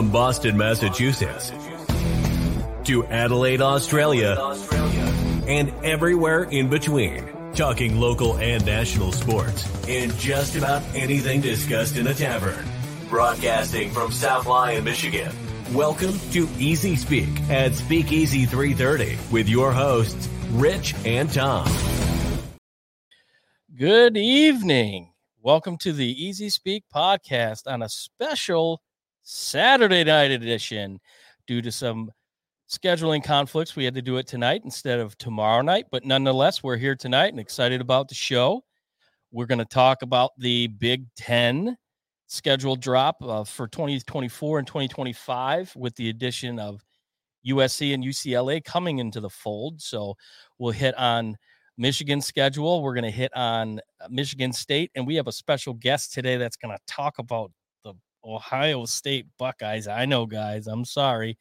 From Boston, Massachusetts to Adelaide, Australia, and everywhere in between. Talking local and national sports and just about anything discussed in a tavern. Broadcasting from South Lyon, Michigan. Welcome to Easy Speak at Speakeasy 330 with your hosts, Rich and Tom. Good evening. Welcome to the Easy Speak podcast on a special Saturday night edition. Due to some scheduling conflicts, we had to do it tonight instead of tomorrow night. But nonetheless, we're here tonight and excited about the show. We're going to talk about the Big Ten schedule drop uh, for 2024 and 2025 with the addition of USC and UCLA coming into the fold. So we'll hit on Michigan schedule. We're going to hit on uh, Michigan State, and we have a special guest today that's going to talk about Ohio State Buckeyes. I know, guys, I'm sorry,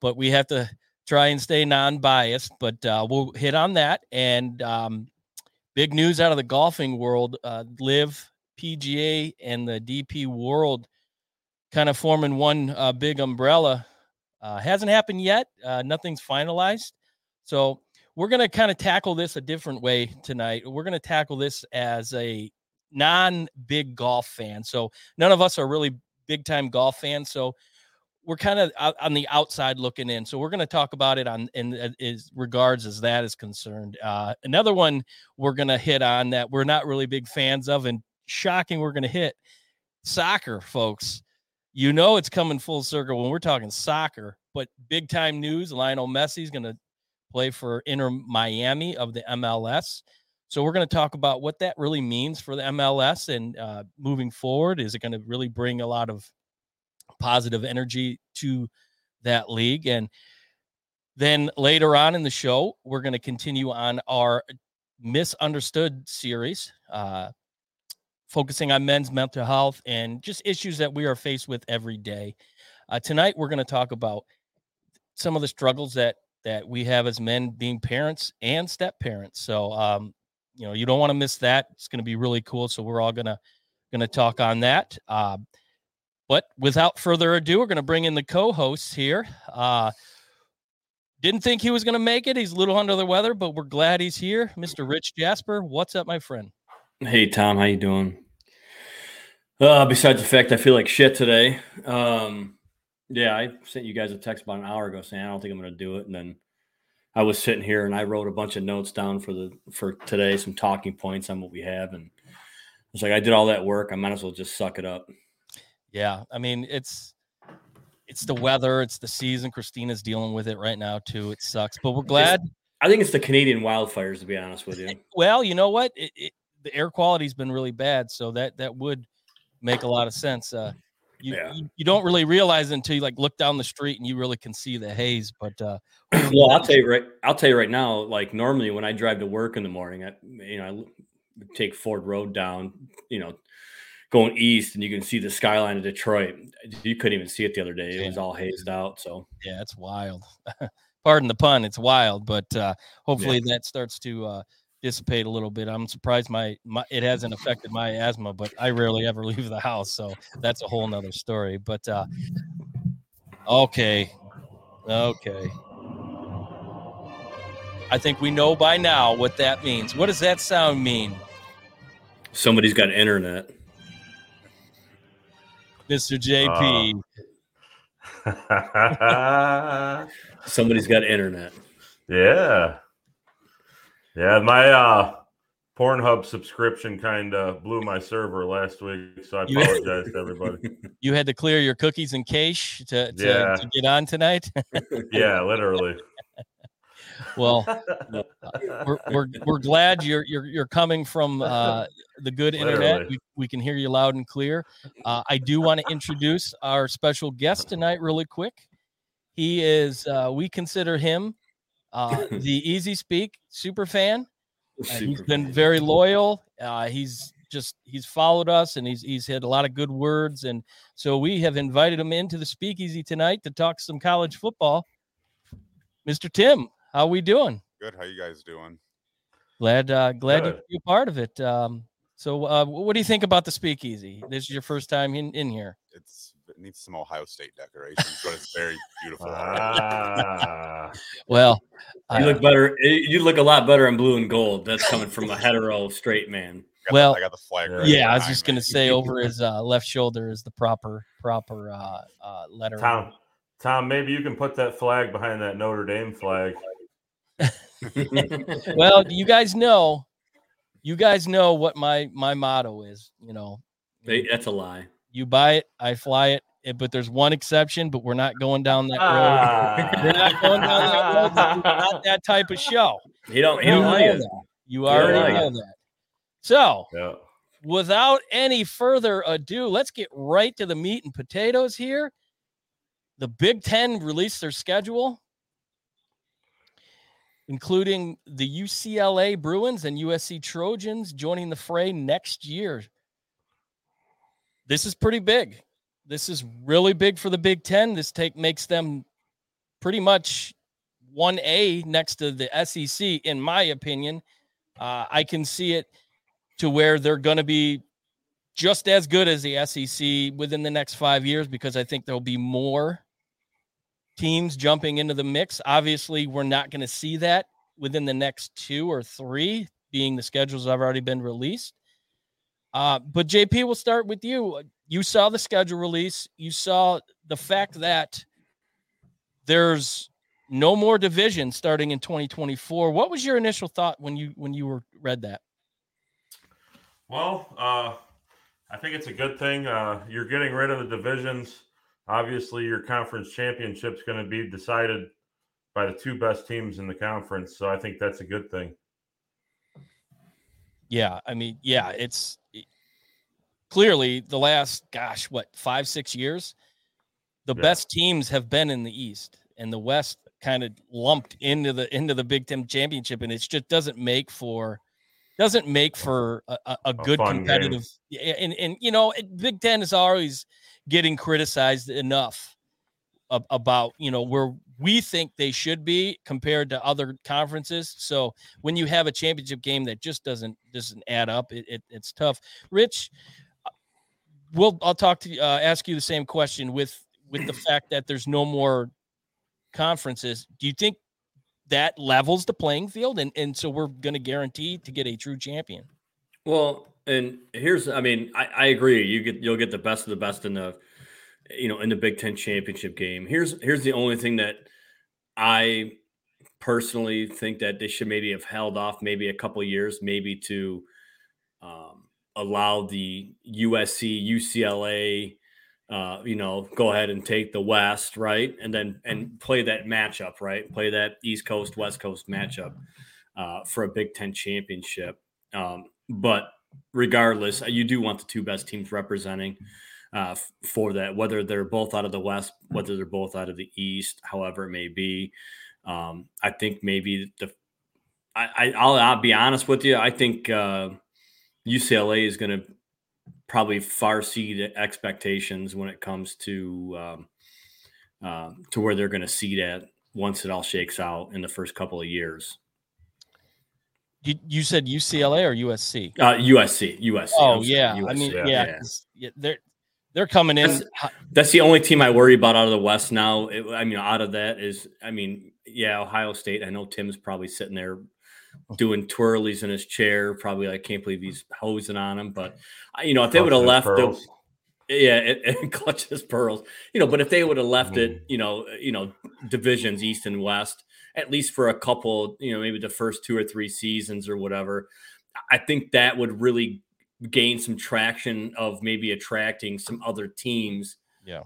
but we have to try and stay non-biased. But uh, we'll hit on that, and um, big news out of the golfing world: uh, LIV PGA and the DP World kind of forming one uh, big umbrella. Uh, hasn't happened yet. Uh, nothing's finalized, so we're going to kind of tackle this a different way tonight. We're going to tackle this as a non big golf fan. So none of us are really big time golf fan. So we're kind of on the outside looking in. So we're going to talk about it on in as regards as that is concerned. Uh, another one we're going to hit on that we're not really big fans of, and shocking, we're going to hit soccer, folks. You know it's coming full circle when we're talking soccer, but big time news: Lionel Messi is going to play for Inter Miami of the MLS. So we're going to talk about what that really means for the MLS and uh, moving forward. Is it going to really bring a lot of positive energy to that league? And then later on in the show, we're going to continue on our misunderstood series, uh, focusing on men's mental health and just issues that we are faced with every day. Uh, tonight, we're going to talk about some of the struggles that that we have as men being parents and step parents. So, um, you know, you don't want to miss that. It's going to be really cool. So we're all gonna gonna talk on that. Uh, but without further ado, we're gonna bring in the co-hosts here. Uh, didn't think he was gonna make it. He's a little under the weather, but we're glad he's here, Mr. Rich Jasper. What's up, my friend? Hey Tom, how you doing? Uh, besides the fact I feel like shit today, um, yeah, I sent you guys a text about an hour ago saying I don't think I'm going to do it, and then I was sitting here and I wrote a bunch of notes down for the for today, some talking points on what we have, and it's like I did all that work. I might as well just suck it up. Yeah, I mean it's it's the weather, it's the season. Christina's dealing with it right now too. It sucks, but we're glad. I think it's the Canadian wildfires, to be honest with you. Well, you know what? It, it, the air quality's been really bad, so that that would make a lot of sense. Uh, you, yeah. you, you don't really realize until you like look down the street and you really can see the haze. But uh, well, I'll tell you right, I'll tell you right now. Like normally when I drive to work in the morning, I you know I take Ford Road down, you know, going east, and you can see the skyline of Detroit. You couldn't even see it the other day; it was all hazed out. So yeah, it's wild. Pardon the pun, it's wild, but uh, hopefully yeah. that starts to uh, dissipate a little bit. I'm surprised my, my it hasn't affected my asthma, but I rarely ever leave the house, so that's a whole nother story. But uh okay. Okay. I think we know by now what that means. What does that sound mean? Somebody's got internet. Mr. JP. Uh. Somebody's got internet. Yeah. Yeah, my uh Pornhub subscription kind of blew my server last week, so I apologize to everybody. You had to clear your cookies and cache to, to, yeah. to get on tonight. yeah, literally. well, we're, we're, we're glad you're you're you're coming from uh, the good internet. We, we can hear you loud and clear. Uh, I do want to introduce our special guest tonight, really quick. He is uh, we consider him uh, the Easy Speak super fan. Uh, he's been very loyal. Uh, he's just he's followed us and he's he's had a lot of good words and so we have invited him into the speakeasy tonight to talk some college football mr tim how are we doing good how you guys doing glad uh glad good. to be a part of it um So, uh, what do you think about the speakeasy? This is your first time in, in here. It's it needs some Ohio State decorations, but it's very beautiful. Ah, Well, You uh, look better. eh, You look a lot better in blue and gold. That's coming from a hetero straight man. I Well, the, I got the flag. right yeah, I was just me. gonna say over his uh, left shoulder is the proper proper uh, uh, letter. Tom, Tom, maybe you can put that flag behind that Notre Dame flag. Well, you guys know, you guys know what my my motto is. You know, They- That's a lie. You buy it, I fly it. eh, But there's one exception. But we're not going down that road. We're not going down that road. Not that type of show. He don't. You don't know like that. You already like know that. So, Yeah. without any further ado, let's get right to the meat and potatoes here. The Big Ten released their schedule, including the UCLA Bruins and USC Trojans joining the fray next year. This is pretty big. This is really big for the Big Ten. This take makes them pretty much 1A next to the SEC, in my opinion. Uh, I can see it to where they're going to be just as good as the SEC within the next five years because I think there'll be more teams jumping into the mix. Obviously, we're not going to see that within the next two or three, being the schedules have already been released. Uh, but JP, we'll start with you. You saw the schedule release. You saw the fact that there's no more division starting in 2024. What was your initial thought when you when you were read that? Well, uh, I think it's a good thing. Uh, you're getting rid of the divisions. Obviously, your conference championship's going to be decided by the two best teams in the conference. So I think that's a good thing. Yeah, I mean, yeah, it's it- clearly the last, gosh, what, five, six years, the Yeah. best teams have been in the East, and the West kind of lumped into the into the Big Ten championship, and it just doesn't make for doesn't make for a, a, a good game. competitive. And and you know, it- Big Ten is always getting criticized enough ab- about you know where we think they should be compared to other conferences. So when you have a championship game that just doesn't doesn't add up, it, it it's tough. Rich, we'll I'll talk to uh, ask you the same question with with the fact that there's no more conferences. Do you think that levels the playing field, and and so we're going to guarantee to get a true champion? Well, and here's, I mean, I, I agree. You get, you'll get the best of the best in the, you know, in the Big Ten championship game. Here's, here's the only thing that I personally think that they should maybe have held off maybe a couple years, maybe to um, allow the USC, UCLA, uh, you know, go ahead and take the West, right, and then and play that matchup, right, play that East Coast West Coast matchup uh, for a Big Ten championship. Um, but regardless, uh, you do want the two best teams representing uh, for that, whether they're both out of the West, whether they're both out of the East, however it may be. Um, I think maybe the I, I I'll, I'll be honest with you. I think uh, UCLA is going to probably far seed expectations when it comes to um, um, to where they're going to seed at once it all shakes out in the first couple of years. You you said UCLA or USC? Uh, USC, USC. Oh I'm sorry, yeah, I mean yeah. yeah, 'cause, yeah, they're they're coming in. That's- That's the only team I worry about out of the West now. It- I mean, out of that is, I mean, yeah, Ohio State. I know Tim's probably sitting there doing twirlies in his chair. Probably, I can't believe he's hosing on him. But you know, if they would have left, the, yeah, it, it clutches pearls. You know, but if they would have left Mm. it, you know, you know, divisions East and West, at least for a couple, you know, maybe the first two or three seasons or whatever, I think that would really gain some traction of maybe attracting some other teams. Yeah.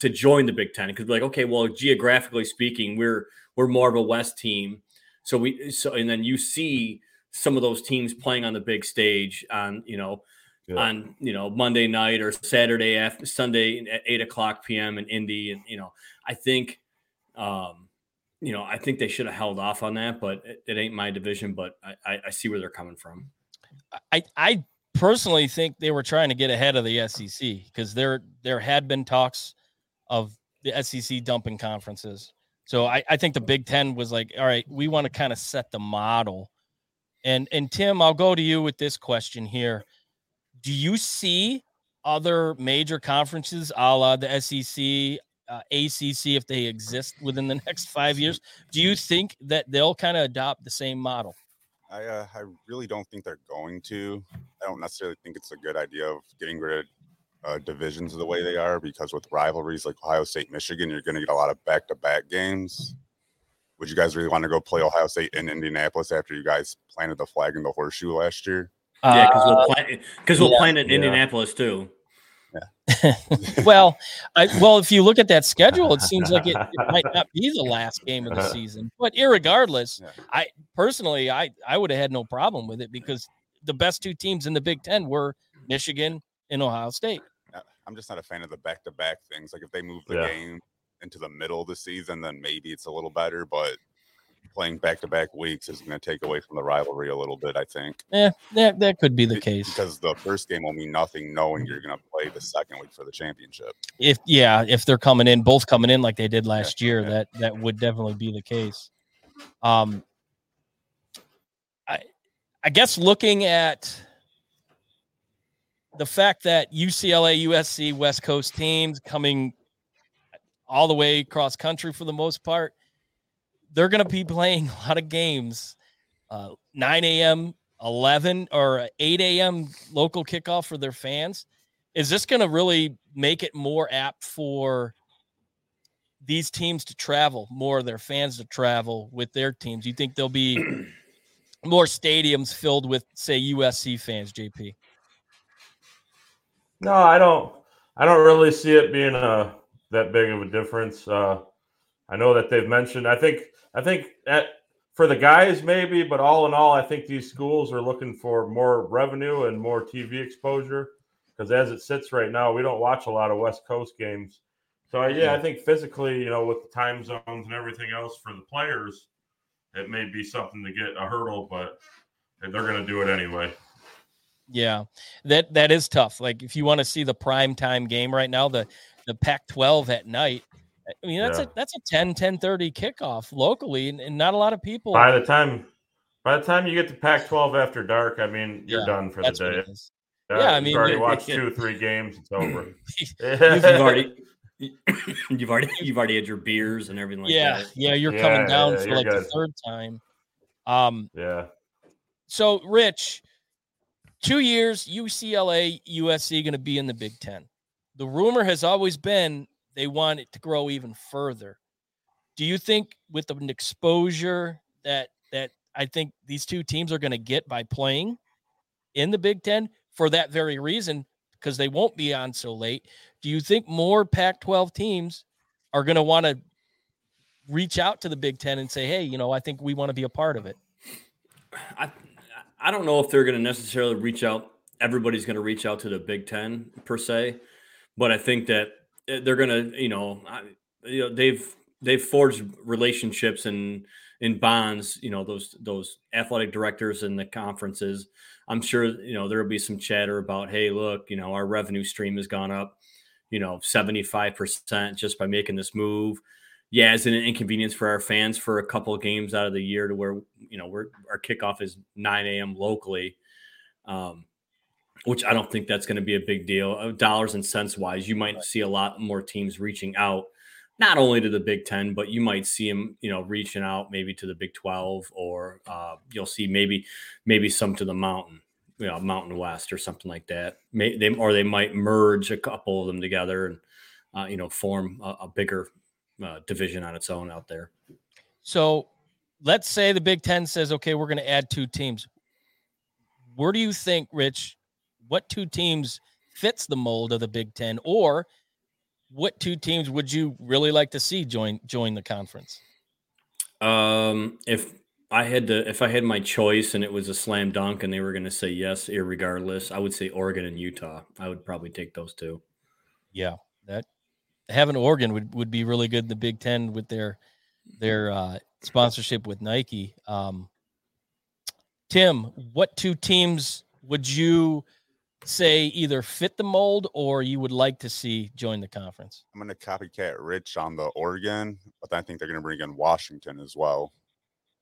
To join the Big Ten, because like, okay, well, geographically speaking, we're we're more of a West team, so we so and then you see some of those teams playing on the big stage on you know Yeah. on you know Monday night or Saturday after Sunday at eight o'clock p.m. in Indy, and you know I think, um, you know I think they should have held off on that, but it, it ain't my division. But I, I, I see where they're coming from. I I personally think they were trying to get ahead of the SEC because there there had been talks of the SEC dumping conferences. So I, I think the Big Ten was like, all right, we want to kind of set the model. And and Tim, I'll go to you with this question here. Do you see other major conferences, a la the SEC, uh, ACC, if they exist within the next five years? Do you think that they'll kind of adopt the same model? I uh, I really don't think they're going to. I don't necessarily think it's a good idea of getting rid of uh, divisions the way they are because with rivalries like Ohio State, Michigan, you're going to get a lot of back-to-back games. Would you guys really want to go play Ohio State in Indianapolis after you guys planted the flag in the horseshoe last year? yeah, because Uh, we'll plan because we'll yeah. plan it in Yeah. Indianapolis too. Yeah. well, I, well, if you look at that schedule, it seems like it, it might not be the last game of the season. But irregardless, Yeah. I personally, I I would have had no problem with it because the best two teams in the Big Ten were Michigan and Ohio State. I'm just not a fan of the back-to-back things. Like if they move the Yeah. game into the middle of the season, then maybe it's a little better. But playing back-to-back weeks is going to take away from the rivalry a little bit. I think. Yeah, that that could be the case. because the first game will mean nothing knowing you're going to play the second week for the championship. If yeah, if they're coming in, both coming in like they did last year, yeah. that that would definitely be the case. Um, I I guess looking at the fact that UCLA, USC, West Coast teams coming all the way across country for the most part, they're going to be playing a lot of games. Uh, 9 a.m., 11 or 8 a.m. local kickoff for their fans. Is this going to really make it more apt for these teams to travel, more of their fans to travel with their teams? You think there'll be more stadiums filled with, say, USC fans, JP? No, I don't. I don't really see it being a that big of a difference. Uh, I know that they've mentioned. I think. I think at, for the guys maybe, but all in all, I think these schools are looking for more revenue and more TV exposure. Because as it sits right now, we don't watch a lot of West Coast games. So uh, yeah, I think physically, you know, with the time zones and everything else for the players, it may be something to get a hurdle, but they're going to do it anyway. Yeah, that that is tough. Like if you want to see the prime time game right now, the the Pac-12 at night. I mean, that's Yeah. a that's a 10 10 30 kickoff locally, and, and not a lot of people. By the time, by the time you get to Pac-12 after dark, I mean you're Yeah, done for the that's what day. it is. Yeah, I mean, you've already watched two, three games. It's over. You've already you've already you've already had your beers and everything like yeah, that. yeah, you're Yeah, coming down yeah, for you're like the third time. Um, yeah, so Rich, two years UCLA, USC going to be in the Big Ten. The rumor has always been they want it to grow even further. Do you think with the exposure that that I think these two teams are going to get by playing in the Big Ten for that very reason, because they won't be on so late? Do you think more Pac-12 teams are going to want to reach out to the Big Ten and say, "Hey, you know, I think we want to be a part of it"? I I don't know if they're going to necessarily reach out. Everybody's going to reach out to the Big Ten per se, but I think that eh, they're going to, you know, I, you know, they've they've forged relationships and in bonds. You know, those those athletic directors and the conferences. I'm sure you know there will be some chatter about, hey, look, you know, our revenue stream has gone up, you know, 75 percent just by making this move yeah, it's an inconvenience for our fans for a couple of games out of the year to where you know we're our kickoff is 9 a.m. locally, um, which I don't think that's going to be a big deal. Uh, Dollars and cents wise, you might see a lot more teams reaching out, not only to the Big Ten, but you might see them, you know, reaching out maybe to the Big Twelve, or uh, you'll see maybe maybe some to the Mountain, you know, Mountain West or something like that. May, they or they might merge a couple of them together and uh, you know form a, a bigger uh, division on its own out there. So let's say the Big Ten says, okay, we're going to add two teams. Where do you think, Rich, what two teams fits the mold of the Big Ten, or what two teams would you really like to see join join the conference? Um, if I had to, if I had my choice and it was a slam dunk and they were going to say yes, irregardless, I would say Oregon and Utah. I would probably take those two. Yeah, that having Oregon would, would be really good in the Big Ten with their their uh, sponsorship with Nike. Um, Tim, what two teams would you say either fit the mold or you would like to see join the conference? I'm going to copycat Rich on the Oregon, but I think they're going to bring in Washington as well.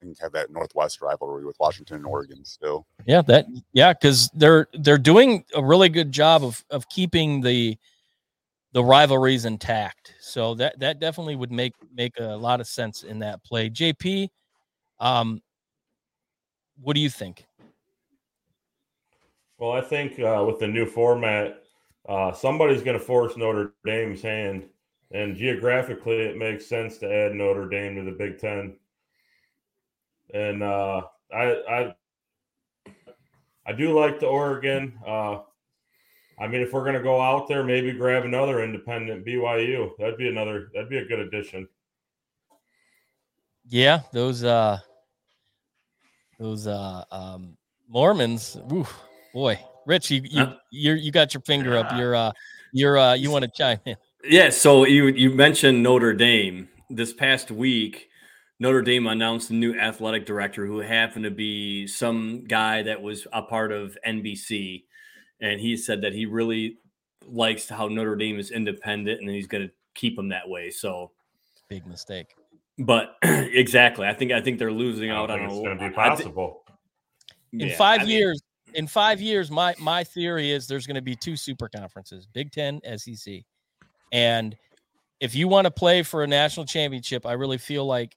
and have that Northwest rivalry with Washington and Oregon still. Yeah, that yeah, because they're they're doing a really good job of of keeping the the rivalries intact. So that that definitely would make make a lot of sense in that play. JP, um, what do you think? Well, I think uh, with the new format, uh, somebody's going to force Notre Dame's hand, and geographically, it makes sense to add Notre Dame to the Big Ten. And uh, I, I, I do like the Oregon. I mean, if we're going to go out there, maybe grab another independent BYU. That'd be another. That'd be a good addition. Yeah, those uh, those uh, um, Mormons. Ooh, boy, Rich, you you you you got your finger up. You're uh, you're uh, you want to chime in? Yeah. So you you mentioned Notre Dame this past week. Notre Dame announced a new athletic director who happened to be some guy that was a part of NBC, and he said that he really likes how Notre Dame is independent and he's going to keep them that way. So big mistake. But exactly, I think I think they're losing out on. It's going to be possible. in yeah, five I mean, years, in five years, my my theory is there's going to be two super conferences: Big Ten, SEC, and if you want to play for a national championship, I really feel like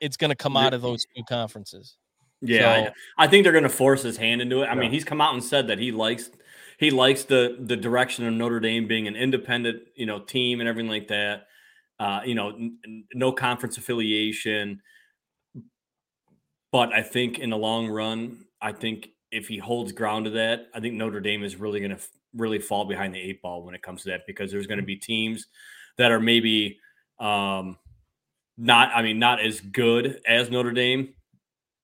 it's going to come out of those two conferences. Yeah, so, I, I, think they're going to force his hand into it. I yeah. mean, he's come out and said that he likes he likes the the direction of Notre Dame being an independent, you know, team and everything like that. Uh, you know, n- no conference affiliation. But I think in the long run, I think if he holds ground to that, I think Notre Dame is really going to f- really fall behind the eight ball when it comes to that because there's going to be teams that are maybe um, not, I mean, not as good as Notre Dame.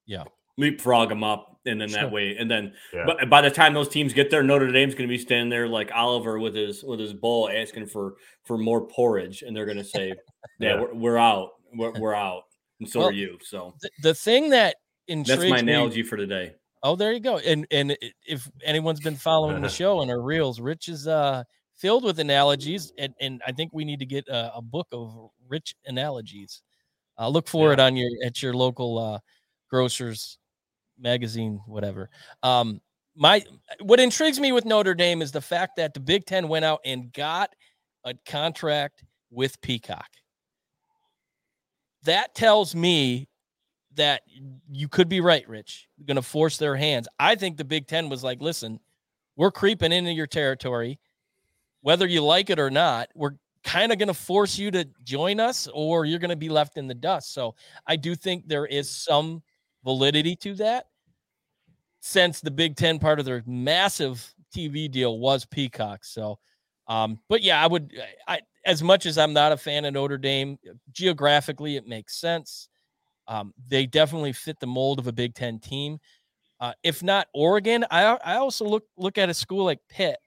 Yeah. Leapfrog them up. And then sure. that way, and then, yeah. but by the time those teams get there, Notre Dame's going to be standing there like Oliver with his with his bowl, asking for for more porridge, and they're going to say, "Yeah, yeah. We're, we're, out, we're, we're, out," and so well, are you. So the, the thing that intrigues that's my analogy me, for today. Oh, there you go. And and if anyone's been following the show and our reels, Rich is uh filled with analogies, and, and I think we need to get a, a book of rich analogies. Uh, look for yeah. it on your at your local uh, grocers magazine, whatever. Um, my what intrigues me with Notre Dame is the fact that the Big Ten went out and got a contract with Peacock. That tells me that you could be right, Rich. You're Going to force their hands. I think the Big Ten was like, listen, we're creeping into your territory, whether you like it or not. We're kind of going to force you to join us, or you're going to be left in the dust. So I do think there is some validity to that since the Big Ten part of their massive TV deal was Peacock. So, um, but yeah, I would, I, as much as I'm not a fan of Notre Dame, geographically, it makes sense. Um, they definitely fit the mold of a Big Ten team. Uh, if not Oregon, I, I also look look at a school like Pitt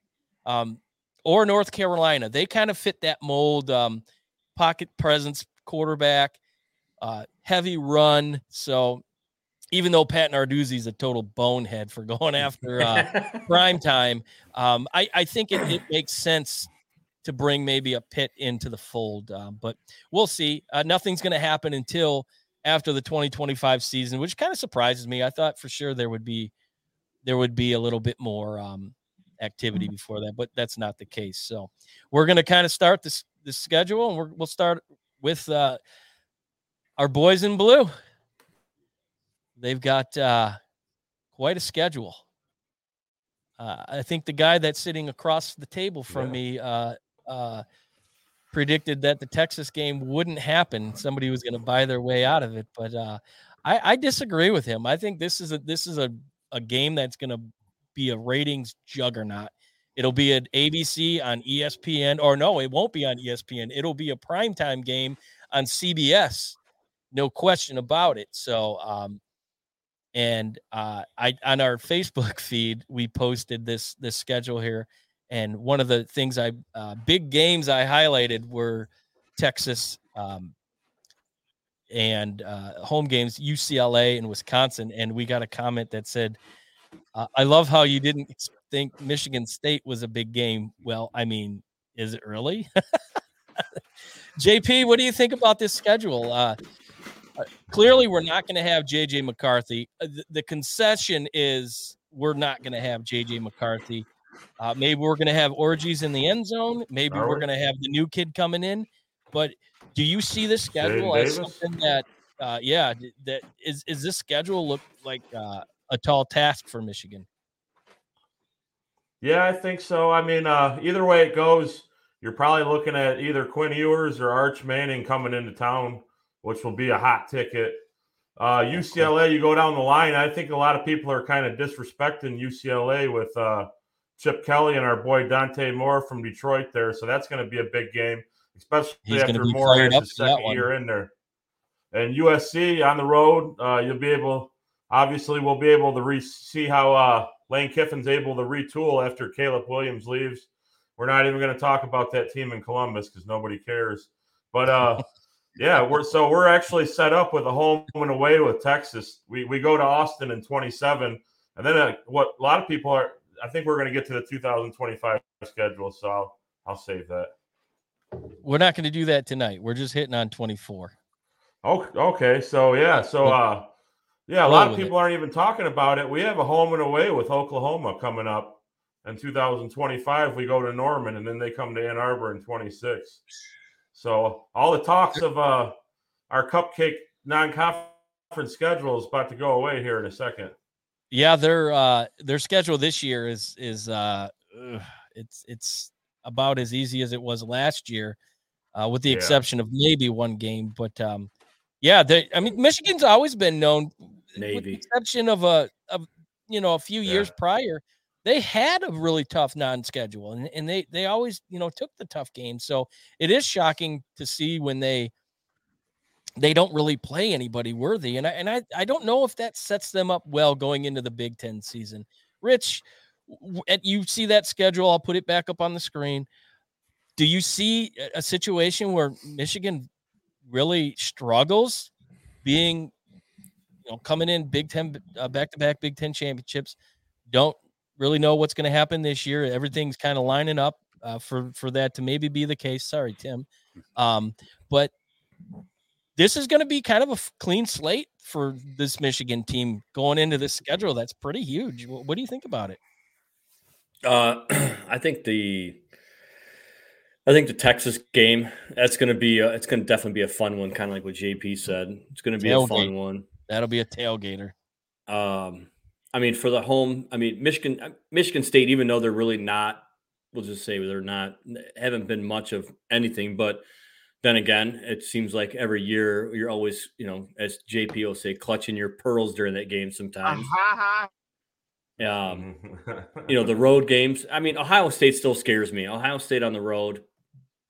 um, or North Carolina. They kind of fit that mold. Um, pocket presence, quarterback, uh, heavy run. So even though Pat Narduzzi is a total bonehead for going after uh, prime time, um, I, I think it, it, makes sense to bring maybe a Pitt into the fold. Um, but we'll see. Uh, nothing's going to happen until after the 2025 season, which kind of surprises me. I thought for sure there would be there would be a little bit more um, activity mm-hmm. before that, but that's not the case. So we're going to kind of start this this schedule, and we will start with uh, our boys in blue. They've got uh, quite a schedule. Uh, I think the guy that's sitting across the table from yeah. me uh, uh, predicted that the Texas game wouldn't happen. Somebody was going to buy their way out of it, but uh, I, I, disagree with him. I think this is a this is a, a game that's going to be a ratings juggernaut. It'll be an ABC on ESPN, or no, it won't be on ESPN. It'll be a primetime game on CBS, no question about it. So, um, and uh, I on our Facebook feed we posted this this schedule here and one of the things I uh, big games I highlighted were Texas um, and uh, home games, UCLA and Wisconsin. And we got a comment that said, uh, "I love how you didn't think Michigan State was a big game." Well, I mean, is it really? JP, what do you think about this schedule? Clearly we're not going to have JJ McCarthy. Uh, The, the concession is we're not going to have JJ McCarthy. Uh, maybe we're going to have orgies in the end zone. Maybe Are we're we? going to have the new kid coming in. But do you see this schedule as Davis? something that, uh, yeah, that is is this schedule look like uh, a tall task for Michigan? Yeah, I think so. I mean, uh, either way it goes, you're probably looking at either Quinn Ewers or Arch Manning coming into town, which will be a hot ticket. Uh, UCLA, you go down the line. I think a lot of people are kind of disrespecting UCLA with uh, Chip Kelly and our boy Dante Moore from Detroit there. So that's going to be a big game, especially He's after Moore has his second one. year in there. And USC on the road, uh, you'll be able, obviously, we'll be able to re- see how uh, Lane Kiffin's able to retool after Caleb Williams leaves. We're not even going to talk about that team in Columbus because nobody cares. But uh, yeah, we're so we're actually set up with a home and away with Texas. We we go to Austin in 27, and then uh, what a lot of people are. I think we're going to get to the 2025 schedule, so I'll I'll save that. We're not going to do that tonight. We're just hitting on 24. Oh, okay. So yeah, so uh, yeah, a lot of with it. people aren't even talking about it. We have a home and away with Oklahoma coming up in 2025. We go to Norman, and then they come to Ann Arbor in 26. So all the talks of uh, our cupcake non-conference schedule is about to go away here in a second. Yeah, their uh their schedule this year is is uh it's it's about as easy as it was last year, uh, with the Yeah. exception of maybe one game. But um, yeah, they I mean Michigan's always been known, with the exception of a of you know a few years prior, they had a really tough non-schedule, and and they they always you know took the tough games. So it is shocking to see when they they don't really play anybody worthy. And I and I, I don't know if that sets them up well going into the Big Ten season. Rich, you see that schedule. I'll put it back up on the screen. Do you see a- situation where Michigan really struggles being, you know, coming in Big Ten uh, back-to-back Big Ten championships? Don't really know what's going to happen this year. Everything's kind of lining up uh, for for that to maybe be the case. Sorry, Tim, um, but this is going to be kind of a f- clean slate for this Michigan team going into this schedule. That's pretty huge. Wh- What do you think about it? Uh, I think the I think the Texas game that's going to be a, it's going to definitely be a fun one, kind of like what JP said. It's going to be a fun one. That'll be a tailgater. Um, I mean, for the home, I mean, Michigan, uh, Michigan State, even though they're really not, we'll just say they're not, haven't been much of anything. But then again, it seems like every year you're always, you know, as JP will say, clutching your pearls during that game sometimes. Um, you know, the road games. I mean, Ohio State still scares me. Ohio State on the road.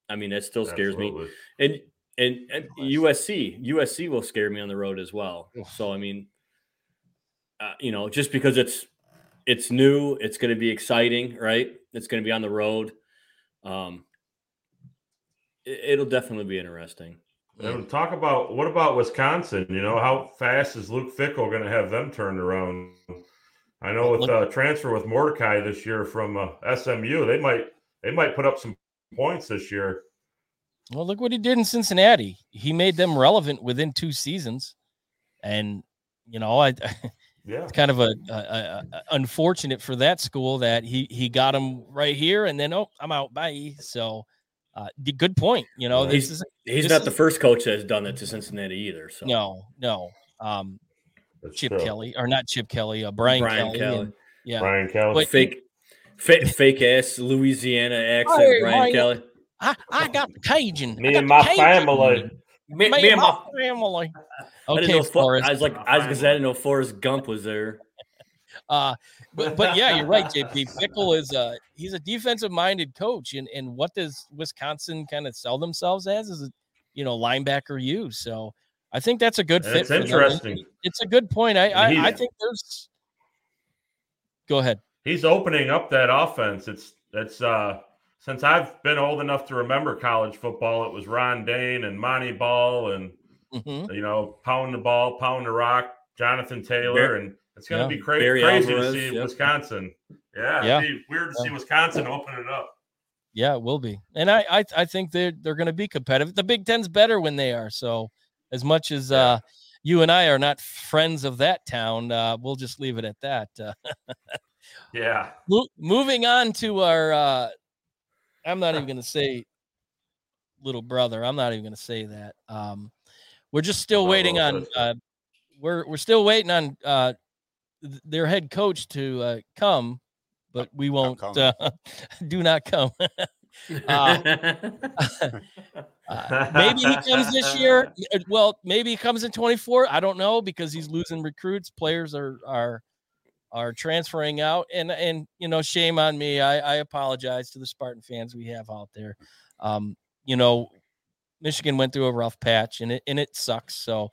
I mean, that still scares me. And and, and USC, USC will scare me on the road as well. So I mean, uh, you know, just because it's it's new, it's going to be exciting, right? It's going to be on the road. Um, it, it'll definitely be interesting. And talk about what about Wisconsin? You know, how fast is Luke Fickell going to have them turned around? I know with uh, transfer with Mordecai this year from uh, SMU, they might they might put up some points this year. Well, look what he did in Cincinnati. He made them relevant within two seasons, and you know, I Yeah, it's kind of a, a, a- unfortunate for that school that he he got him right here, and then oh, I'm out. Bye. So, uh, the good point. You know, Well, this he's- is He's not is- the first coach that has done that to Cincinnati either. So no, no. Um, that's Chip true. Kelly or not Chip Kelly, uh, Brian, Brian Kelly. Kelly. and- yeah. Brian Kelly. But- fake, fake, fake ass Louisiana accent, Hey, Brian Brian- Kelly. I, I got the Cajun. Me got and my Cajun. family. Me, Me, me and my my family. I didn't Okay, know Fo- Forrest. I was like, I was gonna I didn't know Forrest Gump was there. Uh, but but yeah, you're right, JP. Fickell is uh he's a defensive minded coach, and and what does Wisconsin kind of sell themselves as? Is a you know linebacker use. So I think that's a good fit. It's for them. interesting. It's a good point. I I, I think there's. Go ahead. He's opening up that offense. It's it's uh since I've been old enough to remember college football, it was Ron Dayne and Montee Ball and Mhm. you know, pound the ball, pound the rock, Jonathan Taylor, and it's going Yeah. to be cra- crazy Alvarez, to see yep. Wisconsin. Yeah, Yeah. it'd be weird to see Wisconsin open it up. Yeah, it will be, and I I, I think they're they're going to be competitive. The Big Ten's better when they are. So as much as uh, you and I are not friends of that town, uh, we'll just leave it at that. Uh, Yeah. mo- moving on to our, uh, I'm not even going to say little brother. I'm not even going to say that. Um, we're just still waiting on. Uh, we're we're still waiting on uh, th- their head coach to uh, come, but we won't. Uh, do not come. Uh, Uh, maybe he comes this year. Uh, Well, maybe he comes in 24. I don't know because he's losing recruits. Players are are are transferring out, and and you know, shame on me. I, I apologize to the Spartan fans we have out there. Um, you know, Michigan went through a rough patch, and it and it sucks. So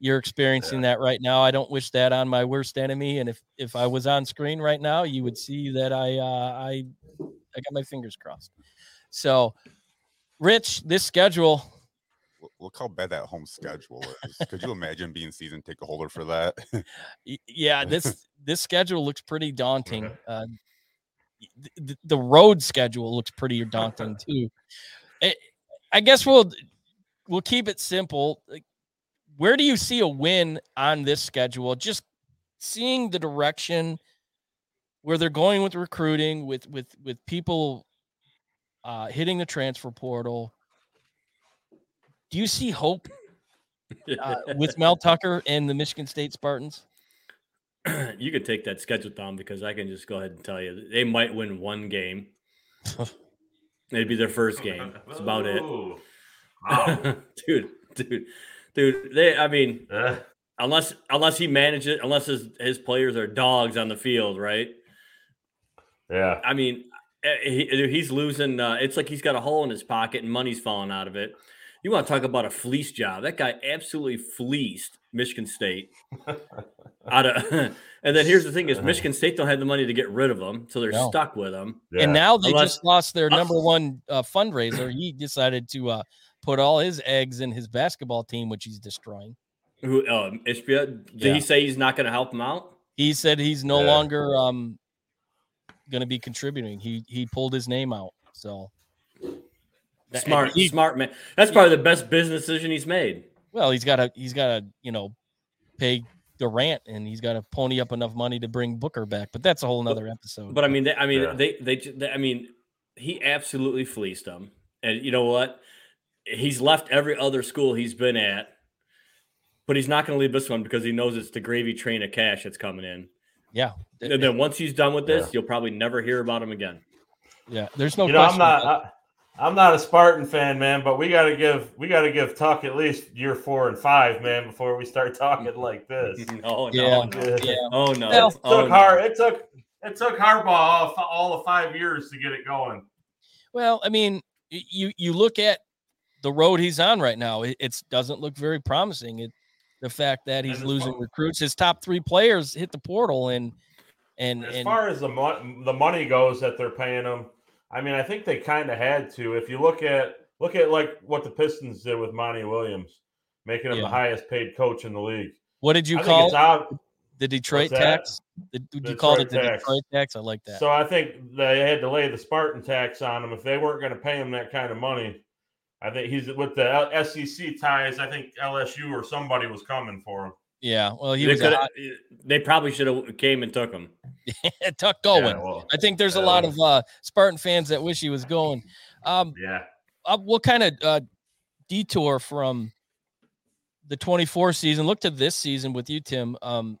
you're experiencing that right now. I don't wish that on my worst enemy. And if if I was on screen right now, you would see that I uh, I I got my fingers crossed. So, Rich, this schedule. Look- how bad that home schedule is. Could you imagine being season ticket holder for that? Yeah this this schedule looks pretty daunting uh y- th- th- the road schedule looks pretty daunting too I- i guess we'll we'll keep it simple Like, where do you see a win on this schedule just seeing the direction where they're going with recruiting with with with people uh hitting the transfer portal do you see hope uh, with mel tucker and the michigan state spartans you could take that schedule down because I can just go ahead and tell you they might win one game. It'd be their first game. That's about it. Wow. dude, dude, dude. They, I mean, Eh, unless unless he manages, unless his his players are dogs on the field, right? yeah. I mean, eh, he, he's losing. Uh, it's like he's got a hole in his pocket and money's falling out of it. You want to talk about a fleece job? That guy absolutely fleeced Michigan State. out of, and then here's the thing: is Michigan State don't have the money to get rid of them, so they're No. stuck with them. yeah. And now they Unless- just lost their number one uh, fundraiser. He decided to uh, put all his eggs in his basketball team, which he's destroying. Who? Uh, Ishbia, did Yeah. he say he's not going to help him out? He said he's no Yeah. longer um, going to be contributing. He he pulled his name out. So That- Smart, he- smart man. That's probably the best business decision he's made. well, he's got to he's got to you know pay Durant, and he's got to pony up enough money to bring Booker back. But that's a whole nother episode. But I mean, they, I mean, Yeah. they, they, ju- they, I mean, he absolutely fleeced them. And you know what? He's left every other school he's been at, but he's not going to leave this one because he knows it's the gravy train of cash that's coming in. yeah, And then once he's done with this, Yeah. you'll probably never hear about him again. yeah. There's no you know, I'm not. I, I'm not a Spartan fan, man, but we got to give we got to give Tuck at least year four and five, man, before we start talking like this. oh no! Yeah. no. yeah. Oh no! It oh, took oh, no. It took it took Harbaugh all, all of five years to get it going. Well, I mean, you you look at the road he's on right now. It it's, doesn't look very promising. It the fact that he's losing far- recruits, his top three players hit the portal, and and As and far as the mo- the money goes that they're paying him, I mean, I think they kind of had to. If you look at look at like what the Pistons did with Monty Williams, making him Yeah. the highest paid coach in the league. what did you I call the Detroit tax? The, you The called it Detroit the tax. Detroit tax. I like that. So I think they had to lay the Spartan tax on him if they weren't going to pay him that kind of money. I think he's with the L- SEC ties. I think LSU or somebody was coming for him. Yeah, well, he They, was hot, they probably should have came and took him. Tuck going. Yeah, well, I think there's a yeah, lot of uh, Spartan fans that wish he was going. Um, yeah. uh, what kind of uh, detour from the 24 season? Look to this season with you, Tim. Um,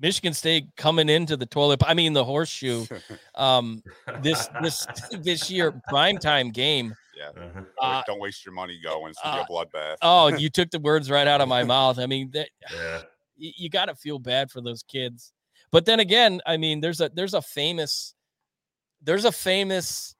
Michigan State coming into the toilet. I mean, the horseshoe. Um, this this this year primetime game. Yeah. Uh-huh. Don't- Uh, don't waste your money going. It's gonna uh, be a bloodbath. Oh, you took the words right out of my mouth. I mean, that Yeah. you, you got to feel bad for those kids. But then again, I mean, there's a there's a famous there's a famous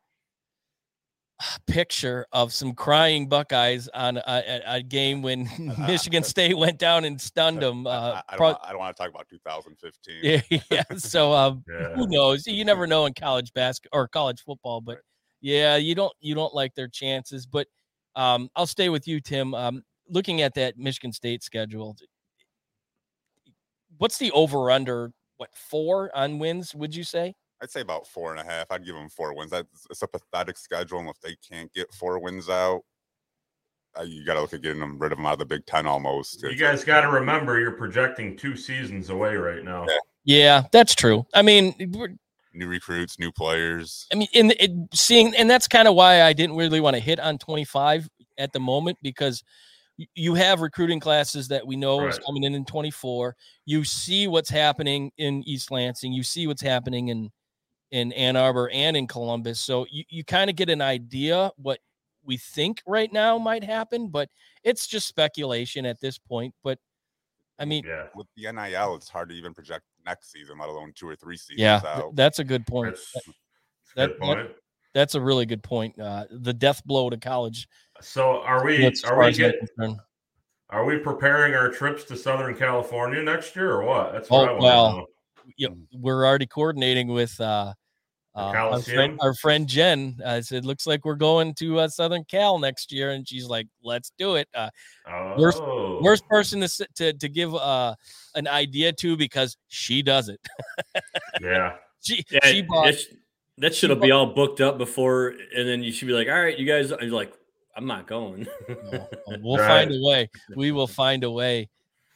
picture of some crying Buckeyes on a, a, a game when Michigan State went down and stunned them. I- Uh, I, I don't, pro- I don't want to talk about 2015. yeah, yeah. So um, Yeah. who knows? You never know in college basketball or college football, but yeah, you don't you don't like their chances. But um, I'll stay with you, Tim. Um, looking at that Michigan State schedule, what's the over under? What four on wins? Would you say? I'd say about four and a half. I'd give them four wins. That's it's a pathetic schedule, and if they can't get four wins out, uh, you got to look at getting them rid of them out of the Big Ten almost. You It's- guys got to remember you're projecting two seasons away right now. Yeah. Yeah, that's true. I mean, we're- new recruits, new players. I mean, in it, seeing, and that's kind of why I didn't really want to hit on 25 at the moment because you have recruiting classes that we know is coming in in 24. You see what's happening in East Lansing. You see what's happening in in Ann Arbor and in Columbus. So you, you kind of get an idea what we think right now might happen, but it's just speculation at this point. But I mean, Yeah, With the NIL, it's hard to even project next season, let alone two or three seasons yeah, out. that's a good point. that's, that's a that- good point. That's a really good point. Uh, the death blow to college. So are we? Are we as I'm get? concerned. Are we preparing our trips to Southern California next year, or what? That's what Oh, I want well, to know. yeah, we're already coordinating with uh, The uh, our, friend, our friend Jen. I said, looks like we're going to uh, Southern Cal next year, and she's like, "Let's do it." Uh, worst- Oh, worst person to, to to give uh, an idea to because she does it. yeah. she Yeah, she bought. that, sh- that should be all booked up before, and then you should be like, "All right, you guys." You're like, "I'm not going." No, we'll Right. find a way. We will find a way.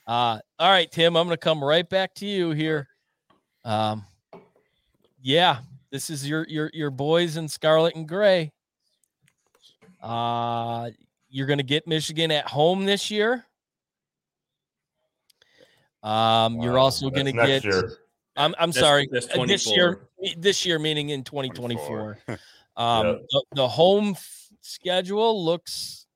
Uh, all right, Tim, I'm going to come right back to you here. Um, yeah, this is your your your boys in scarlet and gray. Uh, you're going to get Michigan at home this year. Um, you're also going to get. year. I'm I'm That's- sorry. that's uh, this year, this year meaning in 2024. 24. Um, Yeah. the, the home f- schedule looks.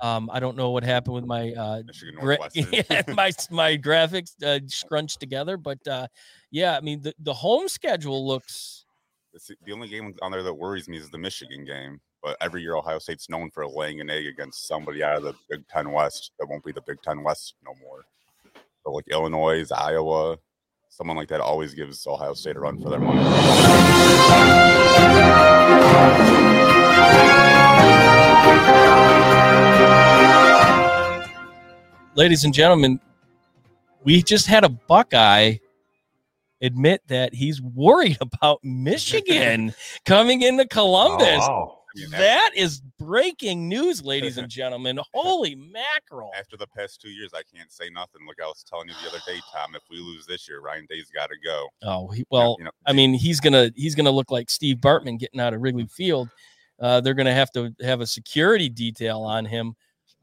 Um, I don't know what happened with my uh, Michigan gra- yeah, my my graphics uh, scrunched together, but uh, yeah, I mean the, the home schedule looks. It's the only game on there that worries me is the Michigan game. But every year, Ohio State's known for laying an egg against somebody out of the Big Ten West that won't be the Big Ten West no more. So, like Illinois, Iowa, someone like that always gives Ohio State a run for their money. Ladies and gentlemen, we just had a Buckeye admit that he's worried about Michigan coming into Columbus. Oh, wow. I mean, after, That is breaking news, ladies and gentlemen. Holy mackerel. after the past two years, I can't say nothing. Like I was telling you the other day, Tom, if we lose this year, Ryan Day's got to go. Oh, he, well, you know, I mean, he's gonna he's gonna look like Steve Bartman getting out of Wrigley Field. Uh, they're gonna have to have a security detail on him.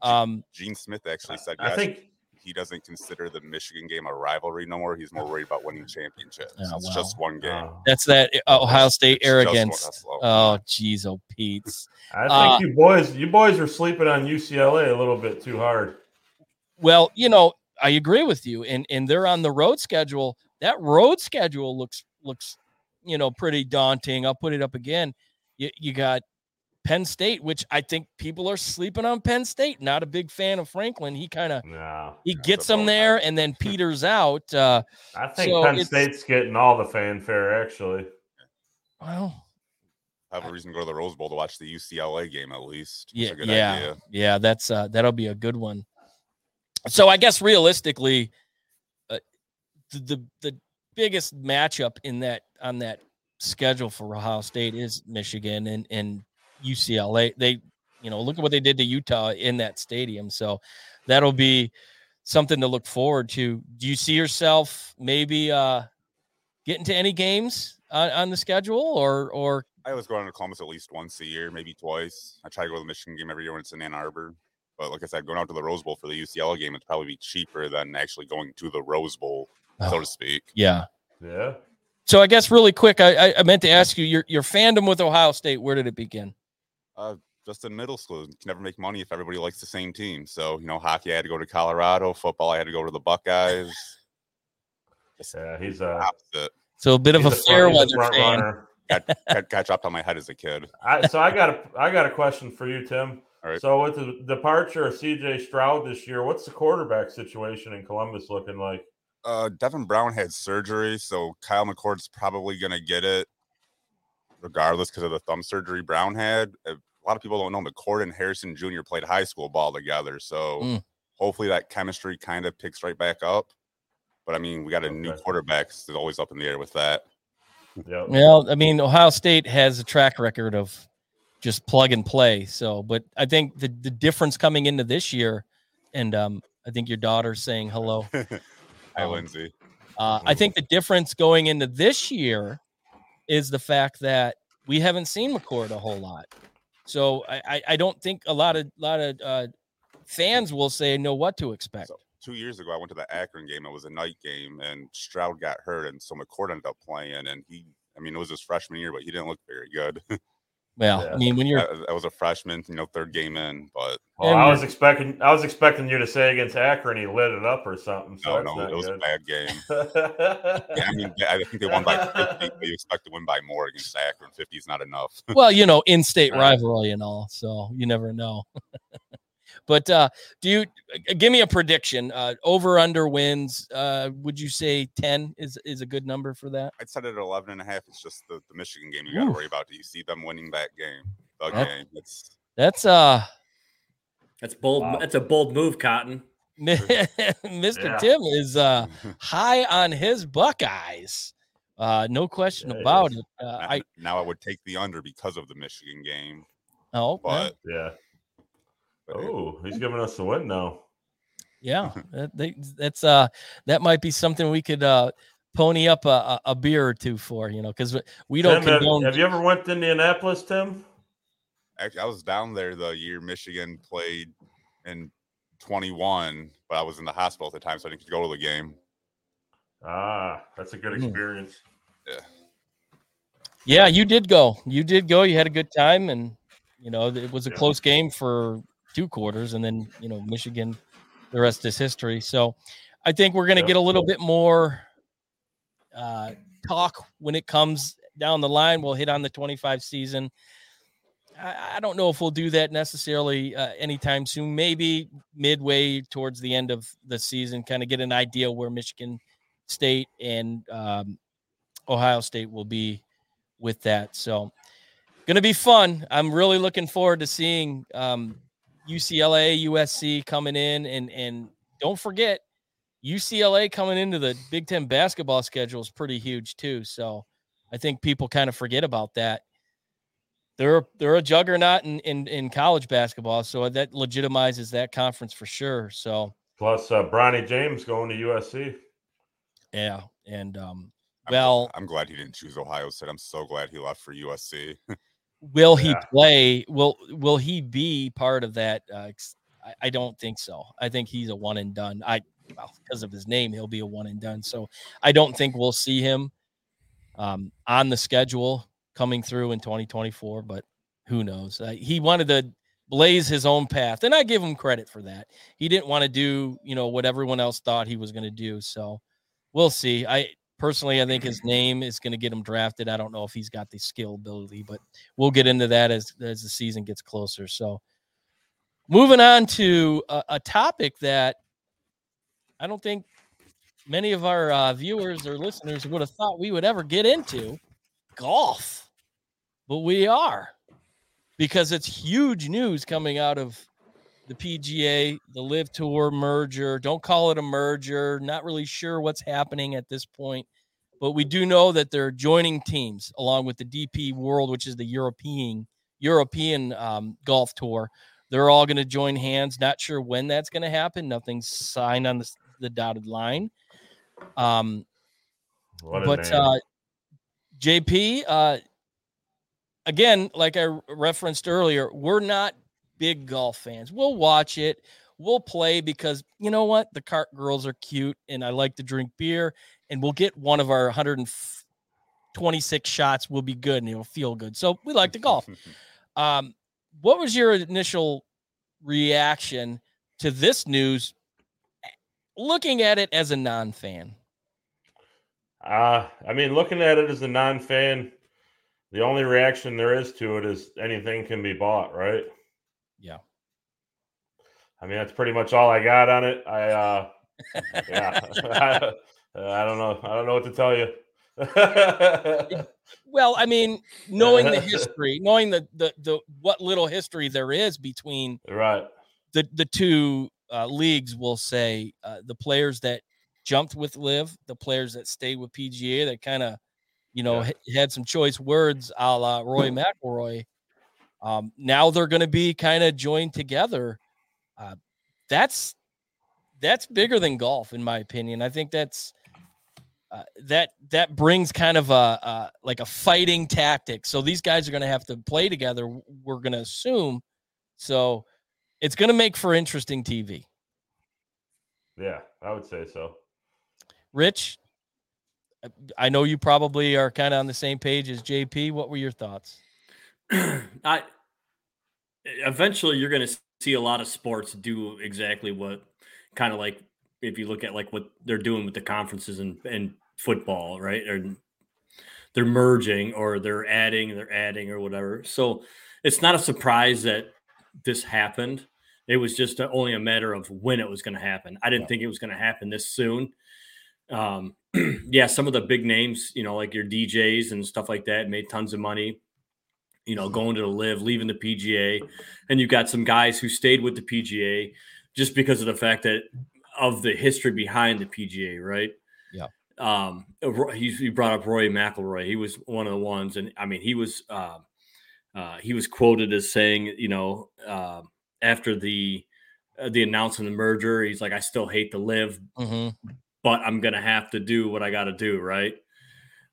Um, Gene Smith actually said I yes, think he doesn't consider the Michigan game a rivalry no more. He's more worried about winning championships. Oh, it's wow. just one game. that's that uh, Ohio State It's arrogance. that's low. Oh, geez, oh, Pete's. I think Uh, you boys, you boys are sleeping on UCLA a little bit too hard. Well, you know, I agree with you, and and they're on the road schedule. That road schedule looks looks, you know, pretty daunting. I'll put it up again. You you got Penn State, which I think people are sleeping on Penn State. Not a big fan of Franklin. He kind of No, he gets them bonehead. there and then peters out. Uh, I think So Penn State's getting all the fanfare. Actually, well, have a reason to go to the Rose Bowl to watch the UCLA game at least. It's yeah, a good yeah, idea. yeah. That's uh, that'll be a good one. So I guess realistically, uh, the, the the biggest matchup in that on that schedule for Ohio State is Michigan and and UCLA. They, you know, look at what they did to Utah in that stadium. So that'll be something to look forward to. Do you see yourself maybe uh, getting to any games on, on the schedule, or or I always go down to Columbus at least once a year, maybe twice. I try to go to the Michigan game every year when it's in Ann Arbor. But like I said, going out to the Rose Bowl for the UCLA game would probably be cheaper than actually going to the Rose Bowl, so Oh. to speak. yeah? yeah. So I guess really quick, I, I, I meant to ask you your your fandom with Ohio State. Where did it begin? Uh, just in middle school, you can never make money if everybody likes the same team. So, you know, hockey, I had to go to Colorado. Football, I had to go to the Buckeyes. Yeah, he's a Opposite. So a bit of a he's front- fair he's a weather front fan. runner. Got, got, got dropped on my head as a kid. I, so I got a I got a question for you, Tim. All right. So with the departure of CJ Stroud this year, what's the quarterback situation in Columbus looking like? Uh, Devin Brown had surgery, so Kyle McCord's probably going to get it regardless because of the thumb surgery Brown had. Uh, A lot of people don't know McCord and Harrison Jr. played high school ball together, so Mm. hopefully that chemistry kind of picks right back up. But I mean, we got a new quarterback, so it's always up in the air with that. Yep. Well, I mean, Ohio State has a track record of just plug and play. So, but I think the the difference coming into this year, and um, I think your daughter's saying hello. Hi, Um, Lindsay. Uh, I think the difference going into this year is the fact that we haven't seen McCord a whole lot. So I, I, don't think a lot of lot of uh, fans will say know what to expect. So two years ago, I went to the Akron game. It was a night game, and Stroud got hurt, and so McCord ended up playing. And he, I mean, it was his freshman year, but he didn't look very good. well, Yeah. I mean, when you're I, I was a freshman, you know, third game in, but Well, I was expecting I was expecting you to say against Akron he lit it up or something. So oh, no, no, it was a bad game. Yeah, I mean, I think they won by 50, but you expect to win by more against Akron. 50 is not enough. well, you know, in-state rivalry and all, so you never know. but uh, do you uh, give me a prediction? Uh, over under wins? Uh, would you say ten is is a good number for that? I'd set it at 11 and a half. It's just the, the Michigan game you got to worry about. Do you see them winning that game? The That- game. It's That's uh, That's bold. Wow. That's a bold move, Cotton. Mr. Yeah. Tim is uh high on his Buckeyes. Uh, no question Yeah, about is. it. Uh, now- I now I would take the under because of the Michigan game, oh yeah, but, yeah. But Oh, he's giving us the win now. yeah. That, they, that's uh that might be something we could uh pony up a, a, a beer or two for you know because we don't Tim, have, condone. have you ever went to Indianapolis, Tim? actually, I was down there the year Michigan played in 21, but I was in the hospital at the time, so I didn't go to the game. Ah, that's a good Hmm. experience. Yeah, Yeah, you did go. You did go. You had a good time, and you know it was a Yeah. close game for two quarters, and then you know Michigan. The rest is history. So, I think we're going to Yeah. get a little bit more uh, talk when it comes down the line. We'll hit on the 25 season. I, I don't know if we'll do that necessarily uh, anytime soon. Maybe midway towards the end of the season, kind of get an idea where Michigan State and um, Ohio State will be with that. So, going to be fun. I'm really looking forward to seeing um, UCLA, USC coming in, and and don't forget UCLA coming into the Big Ten basketball schedule is pretty huge too. So, I think people kind of forget about that. They're they're a juggernaut in, in in college basketball, so that legitimizes that conference for sure. So, Plus, uh, Bronny James going to USC. yeah, and um, I'm, Well- I'm glad he didn't choose Ohio State. I'm so glad he left for USC. will he Yeah. play? Will will he be part of that uh, I, I don't think so. I think he's a one and done. I well because of his name he'll be a one and done. So i don't think we'll see him um, on the schedule coming through in 2024 but who knows? Uh, he wanted to blaze his own path and i give him credit for that. He didn't want to do you know what everyone else thought he was going to do so we'll see. I personally i think his name is going to get him drafted i don't know if he's got the skill ability but we'll get into that as as the season gets closer. So, moving on to a, a topic that I don't think many of our uh, viewers or listeners would have thought we would ever get into golf, but we are because it's huge news coming out of the PGA, the LIV Tour merger. Don't call it a merger. Not really sure what's happening at this point but we do know that they're joining teams along with the DP World, which is the European European um, golf tour. They're all going to join hands. Not sure when that's going to happen. Nothing's signed on the, the dotted line. Um, but uh, JP, uh, again, like I referenced earlier, we're not big golf fans. We'll watch it. We'll play because you know what? The cart girls are cute, and I like to drink beer. And we'll get one of our 126 shots. We'll be good, and it'll feel good. So we like to golf. Um, what was your initial reaction to this news? Looking at it as a non-fan. Uh, I mean, looking at it as a non-fan, the only reaction there is to it is anything can be bought, right? I mean, that's pretty much all I got on it. I, uh, yeah, I, don't know. I don't know what to tell you. Well, I mean, knowing the history, knowing the, the the what little history there is between right. the the two uh, leagues, will say uh, the players that jumped with LIV, the players that stayed with PGA, that kind of, you know, Yeah. h- had some choice words, a la Roy McIlroy. Um, now they're going to be kind of joined together. Uh, that's that's bigger than golf, in my opinion. I think that's uh, that that brings kind of a, a like a fighting tactic. So these guys are going to have to play together. We're going to assume. So it's going to make for interesting TV. Yeah, I would say so. Rich, I know you probably are kind of on the same page as JP. What were your thoughts? I eventually you're going to see a lot of sports do exactly what kind of like if you look at like what they're doing with the conferences and, and football, right? Or they're merging or they're adding, they're adding or whatever. So it's not a surprise that this happened. It was just a, only a matter of when it was going to happen. I didn't yeah. think it was going to happen this soon. Um, yeah, some of the big names, you know, like your DJs and stuff like that, made tons of money. You know, going to the LIV, leaving the PGA, and you've got some guys who stayed with the PGA just because of the fact that of the history behind the PGA, right? Yeah. Um, he brought up Rory McIlroy. He was one of the ones, and I mean, he was uh, uh, he was quoted as saying, you know, uh, after the uh, the announcement of the merger, he's like, I still hate to live, mm-hmm. but I'm gonna have to do what I got to do, right?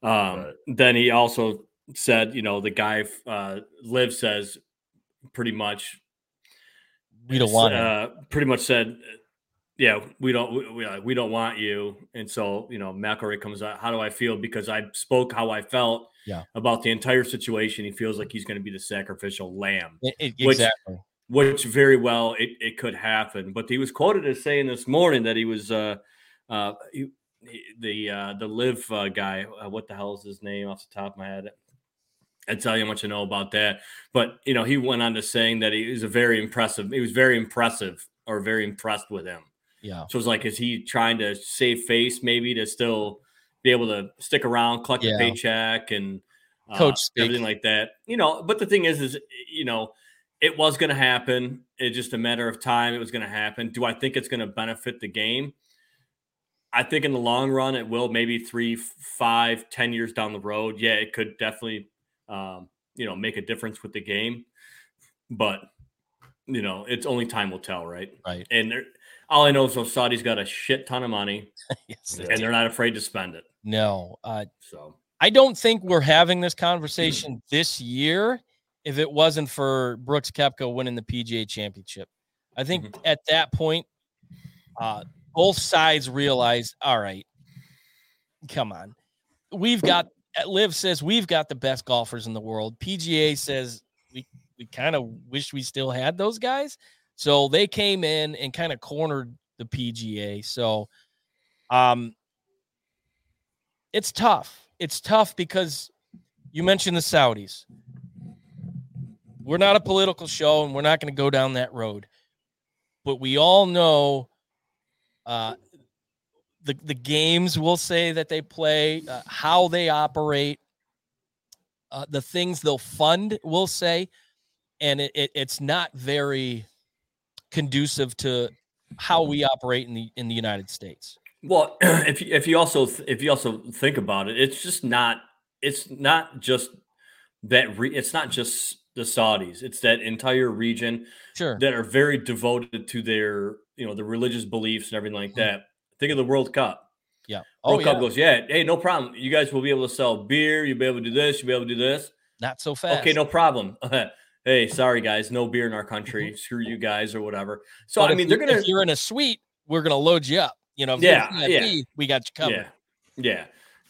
Um, right. Then he also said, you know, the guy uh, LIV says pretty much we don't want uh, pretty much said yeah, we don't we, we don't want you. And so, you know, McIlroy comes out, how do I feel? Because I spoke how I felt yeah. about the entire situation. He feels like he's going to be the sacrificial lamb. It, it, exactly. Which, which very well it, it could happen. But he was quoted as saying this morning that he was uh uh he, the uh the LIV uh, guy, uh, what the hell is his name off the top of my head? I'd tell you how much I know about that. But you know, he went on to saying that he was a very impressive, he was very impressive or very impressed with him yeah. So it's like, is he trying to save face maybe to still be able to stick around, collect yeah. a paycheck, and uh, coach everything like that? You know, but the thing is, is you know, it was going to happen. It's just a matter of time. It was going to happen. Do I think it's going to benefit the game? I think in the long run, it will. Maybe three, five, ten years down the road, yeah, it could definitely, um, you know, make a difference with the game. But you know, it's only time will tell, right? Right. And all I know is those Saudis got a shit ton of money, yes, they and do. they're not afraid to spend it. No, uh, so I don't think we're having this conversation this year if it wasn't for Brooks Koepka winning the PGA Championship. I think mm-hmm. at that point, uh, both sides realized, all right, come on, we've got. LIV says we've got the best golfers in the world. PGA says we we kind of wish we still had those guys. So they came in and kind of cornered the PGA. So um it's tough. It's tough because you mentioned the Saudis. We're not a political show and we're not going to go down that road. But we all know uh the the games we'll say that they play, uh, how they operate, uh, the things they'll fund, we'll say, and it, it, it's not very conducive to how we operate in the in the United States. Well, if you, if you also if you also think about it, it's just not it's not just that re, it's not just the Saudis. It's that entire region sure. that are very devoted to their you know the religious beliefs and everything like mm-hmm. that. Think of the World Cup. Yeah. Oh, World yeah. Cup goes, yeah, hey, no problem. You guys will be able to sell beer. You'll be able to do this. You'll be able to do this. Not so fast. Okay, no problem. hey, sorry guys, no beer in our country. Mm-hmm. Screw you guys or whatever. So but I mean, they're gonna. If you're in a suite, we're gonna load you up. You know, yeah, yeah, we got you covered. Yeah, yeah,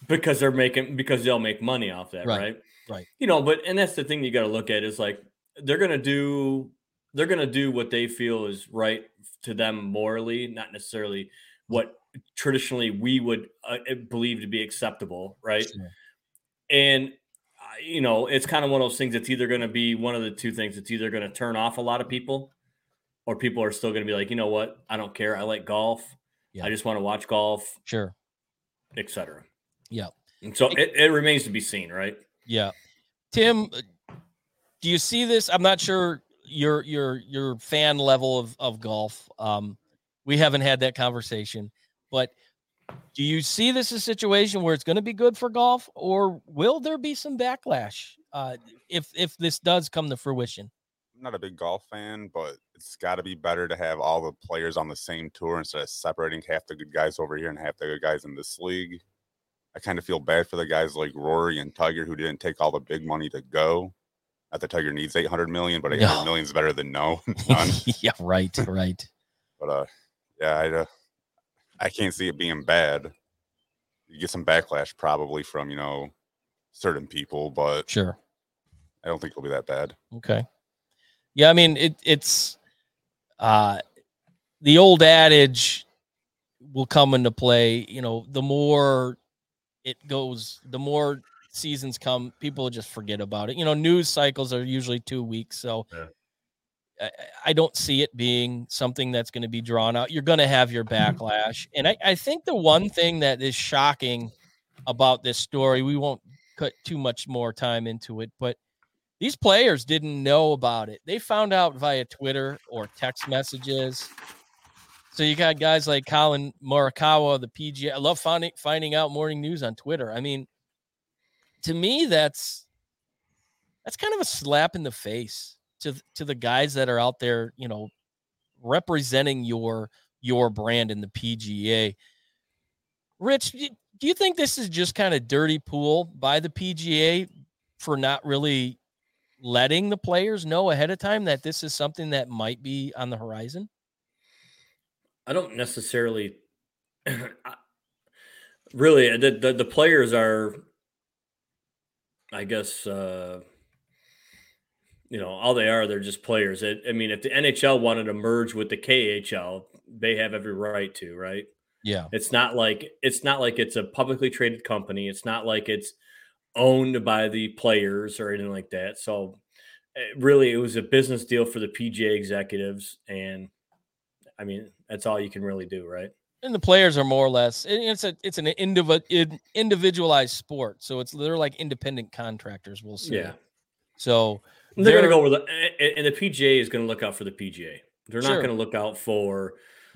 because they're making because they'll make money off that, right? Right. right. You know, but and that's the thing you got to look at is like they're gonna do they're gonna do what they feel is right to them morally, not necessarily what traditionally we would uh, believe to be acceptable, right? Sure. And you know, it's kind of one of those things. It's either going to be one of the two things. It's either going to turn off a lot of people, or people are still going to be like, you know what, I don't care. I like golf. Yeah. I just want to watch golf. Sure. Etc. Yeah. And so it, it remains to be seen, right? Yeah. Tim, uh, do you see this? I'm not sure your your your fan level of of golf. Um, we haven't had that conversation, but Do you see this as a situation where it's going to be good for golf, or will there be some backlash uh, if if this does come to fruition? I'm not a big golf fan, but it's got to be better to have all the players on the same tour instead of separating half the good guys over here and half the good guys in this league. I kind of feel bad for the guys like Rory and Tiger who didn't take all the big money to go. Not that Tiger needs 800 million, but 800 No. million is better than no. yeah, right, right. But uh, yeah, I uh, I can't see it being bad. You get some backlash probably from you know certain people, but Sure. I don't think it'll be that bad. Okay. Yeah, I mean it it's uh the old adage will come into play, you know, the more it goes, the more seasons come, people just forget about it. You know, news cycles are usually 2 weeks, so Yeah. I, I don't see it being something that's going to be drawn out. You're going to have your mm-hmm. backlash. And I, I think the one thing that is shocking about this story, we won't cut too much more time into it, but these players didn't know about it. They found out via Twitter or text messages. So you got guys like Collin Morikawa, the PGA. I love finding finding out morning news on Twitter. I mean, to me, that's that's kind of a slap in the face to to the guys that are out there, you know, representing your your brand in the PGA. Rich, do you think this is just kind of dirty pool by the PGA for not really letting the players know ahead of time that this is something that might be on the horizon? I don't necessarily. Really, the, the the players are, I guess, uh, you know, all they are. They're just players. I, I mean, if the NHL wanted to merge with the KHL, they have every right to, right? Yeah. It's not like it's not like it's a publicly traded company. It's not like it's owned by the players or anything like that. So, eh, really, it was a business deal for the PGA executives, and I mean, that's all you can really do, right? And the players are more or less it's a it's an individual individualized sport. So it's they're like independent contractors, we'll see. Yeah. So They're, going to go where the and the PGA is going to look out for the PGA. They're not going to look out for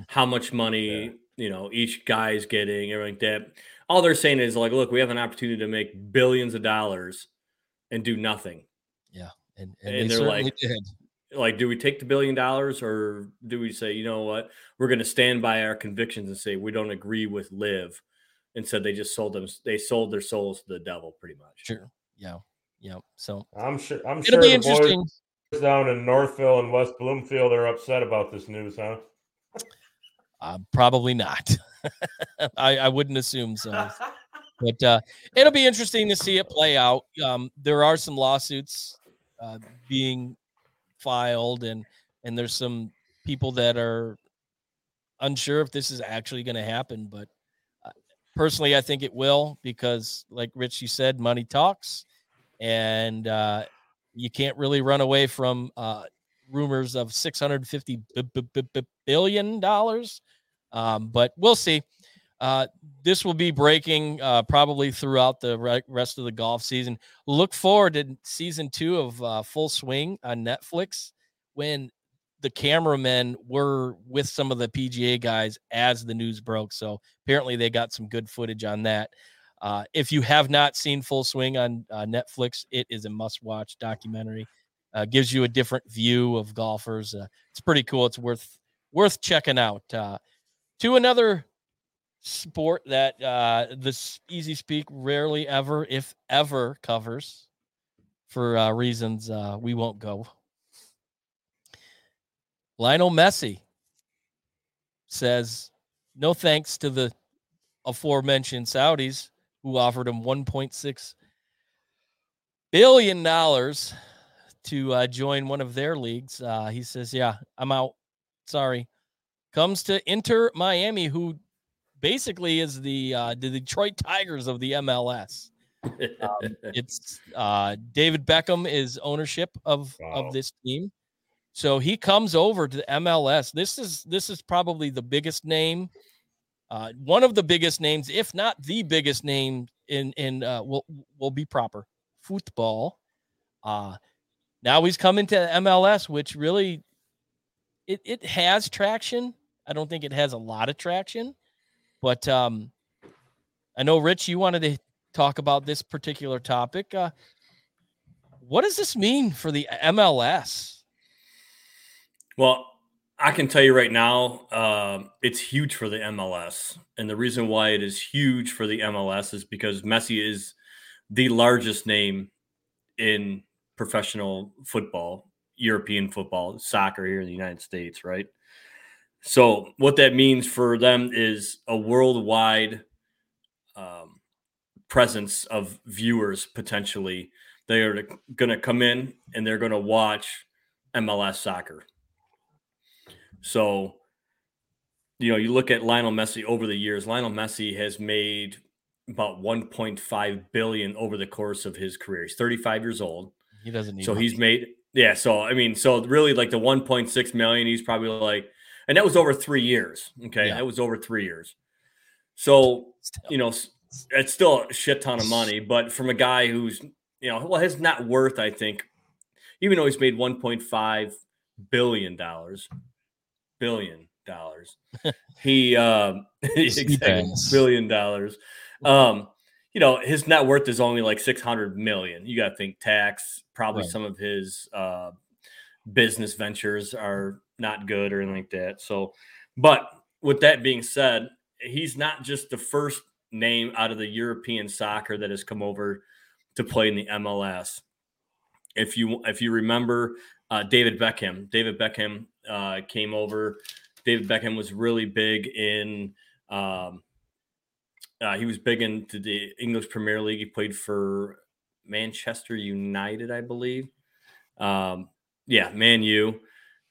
how much money Yeah. you know each guy's getting, everything like that. All they're saying is like, look, we have an opportunity to make billions of dollars and do nothing. and, and, And they they're like- did. Like, do we take the billion dollars or do we say, you know what, we're going to stand by our convictions and say we don't agree with LIV? and so they just sold them. They sold their souls to the devil, pretty much. Sure. Yeah. Yeah. So I'm sure. I'm it'll sure be the interesting. boys down in Northville and West Bloomfield are upset about this news, huh? Uh, probably not. I, I wouldn't assume so. But uh, it'll be interesting to see it play out. Um, there are some lawsuits uh, being filed, and and there's some people that are unsure if this is actually going to happen. But uh, personally, I think it will because, like Rich, you said, money talks, and uh, you can't really run away from uh, rumors of 650 b- b- b- b- billion dollars. Um, but we'll see. Uh, this will be breaking uh, probably throughout the re- rest of the golf season. Look forward to season two of uh, Full Swing on Netflix when the cameramen were with some of the PGA guys as the news broke. So apparently they got some good footage on that. Uh, if you have not seen Full Swing on uh, Netflix, it is a must-watch documentary. Uh, gives you a different view of golfers. Uh, it's pretty cool. It's worth worth checking out. Uh, to another sport that uh, this Easy Speak rarely ever, if ever, covers for reasons we won't go. Lionel Messi says no thanks to the aforementioned Saudis who offered him 1.6 billion dollars to uh, join one of their leagues. Uh, he says, "Yeah, I'm out. Sorry." Comes to Inter Miami, who basically is the uh, the Detroit Tigers of the MLS. Um, it's uh, David Beckham is ownership of Wow. of this team, so he comes over to the MLS. This is this is probably the biggest name, uh, one of the biggest names, if not the biggest name in in uh, will will be proper football. Uh, now he's coming to MLS, which really it it has traction. I don't think it has a lot of traction, but um, I know, Rich, you wanted to talk about this particular topic. Uh, what does this mean for the MLS? Well, I can tell you right now, uh, it's huge for the MLS. And the reason why it is huge for the MLS is because Messi is the largest name in professional football, European football, soccer here in the United States, right? So, what that means for them is a worldwide um, presence of viewers potentially. They are going to come in and they're going to watch MLS soccer. So, you know, you look at Lionel Messi over the years, Lionel Messi has made about 1.5 billion over the course of his career. He's 35 years old. He doesn't need So money. he's made yeah, so I mean, so really like the 1.6 million, he's probably like and that was over 3 years, okay? Yeah. That was over 3 years. So, Still. you know, it's still a shit ton of money, but from a guy who's, you know, well, his net worth, I think, even though he's made 1.5 billion dollars, billion dollars, he, um, exactly, billion dollars. Um, you know, his net worth is only like 600 million. You got to think tax, probably Right. some of his, uh, business ventures are not good or anything like that. So, but with that being said, he's not just the first name out of the European soccer that has come over to play in the MLS. If you if you remember uh, David Beckham, David Beckham uh, came over. David Beckham was really big in. Um, uh, he was big into the English Premier League. He played for Manchester United, I believe. Um, yeah, Man U.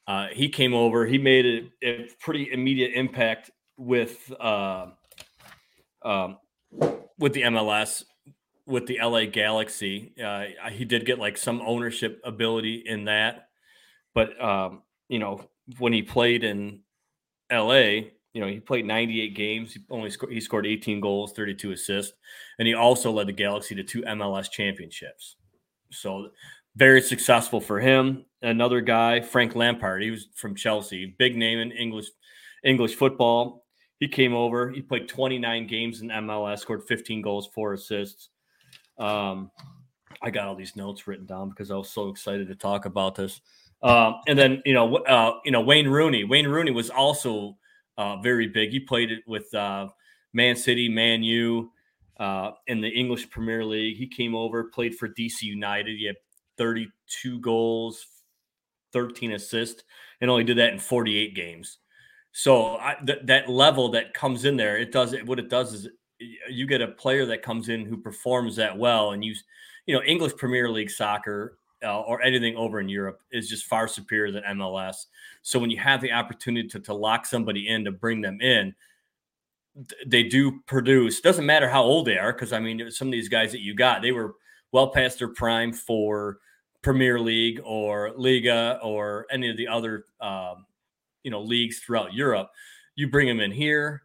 Uh, he came over. He made a, a pretty immediate impact with uh, um, with the MLS, with the LA Galaxy. Uh, he did get like some ownership ability in that, but um, you know when he played in LA, you know he played 98 games. He only scored, he scored 18 goals, 32 assists, and he also led the Galaxy to two MLS championships. So very successful for him. Another guy, Frank Lampard, he was from Chelsea, big name in English English football. He came over. He played 29 games in MLS, scored 15 goals, four assists. Um, I got all these notes written down because I was so excited to talk about this. Um, and then you know, uh, you know, Wayne Rooney. Wayne Rooney was also uh, very big. He played it with uh, Man City, Man U, uh, in the English Premier League. He came over, played for DC United. He had 32 goals, 13 assists, and only did that in 48 games. So I, th- that level that comes in there, it does it. What it does is you get a player that comes in who performs that well, and you, you know, English Premier League soccer uh, or anything over in Europe is just far superior than MLS. So when you have the opportunity to, to lock somebody in to bring them in, th- they do produce. Doesn't matter how old they are, because I mean, some of these guys that you got, they were well past their prime for Premier League or Liga or any of the other um, you know leagues throughout Europe. You bring them in here,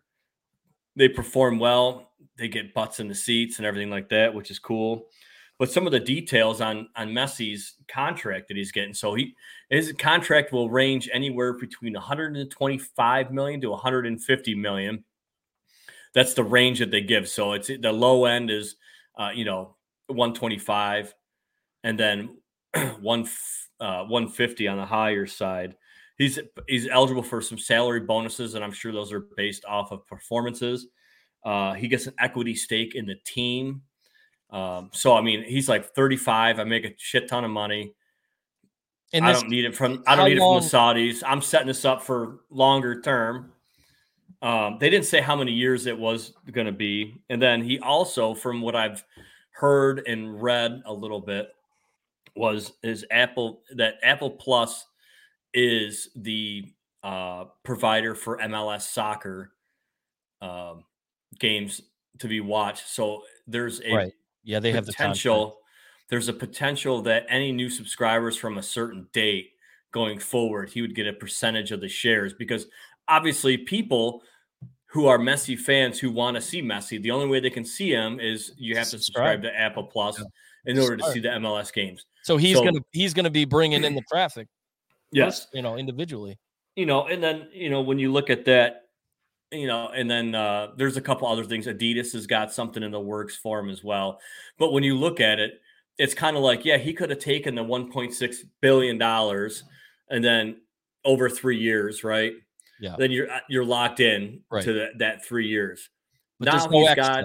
they perform well, they get butts in the seats and everything like that, which is cool. But some of the details on on Messi's contract that he's getting, so he his contract will range anywhere between 125 million to 150 million. That's the range that they give. So it's the low end is uh, you know 125, and then one uh, 150 on the higher side. He's he's eligible for some salary bonuses, and I'm sure those are based off of performances. Uh, he gets an equity stake in the team. Um, so I mean, he's like 35. I make a shit ton of money. And I don't need it from I don't need it from the Saudis. I'm setting this up for longer term. Um, they didn't say how many years it was going to be, and then he also, from what I've heard and read a little bit, was is Apple that Apple Plus is the uh, provider for MLS soccer um, games to be watched. So there's a right? Yeah, they have the potential there's a potential that any new subscribers from a certain date going forward he would get a percentage of the shares because obviously people who are Messi fans who want to see Messi the only way they can see him is you have to Subscribe. subscribe to Apple Plus Yeah. in order to see the MLS games So he's So- gonna he's gonna be bringing in the traffic. yes you know, individually. you know and then you know when you look at that you know, and then uh, there's a couple other things. Adidas has got something in the works for him as well. But when you look at it, it's kind of like, yeah, he could have taken the 1.6 billion dollars and then over three years, right? Yeah. Then you're uh, you're locked in Right. to that, that three years. But now no he's got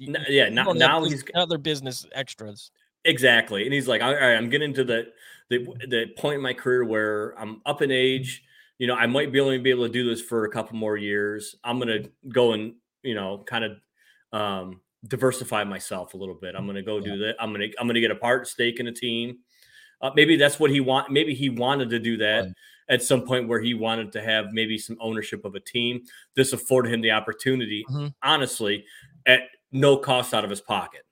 n- yeah, now, now he's other business extras. Exactly. And he's like, all right, I'm getting to the, the the point in my career where I'm up in age. You know, I might be only be able to do this for a couple more years. I'm gonna go and, you know, kind of um diversify myself a little bit. I'm gonna go do that. I'm gonna I'm gonna get a part stake in a team. Uh, maybe that's what he want. Maybe he wanted to do that Right. at some point where he wanted to have maybe some ownership of a team. This afforded him the opportunity, Mhm. honestly, at no cost out of his pocket.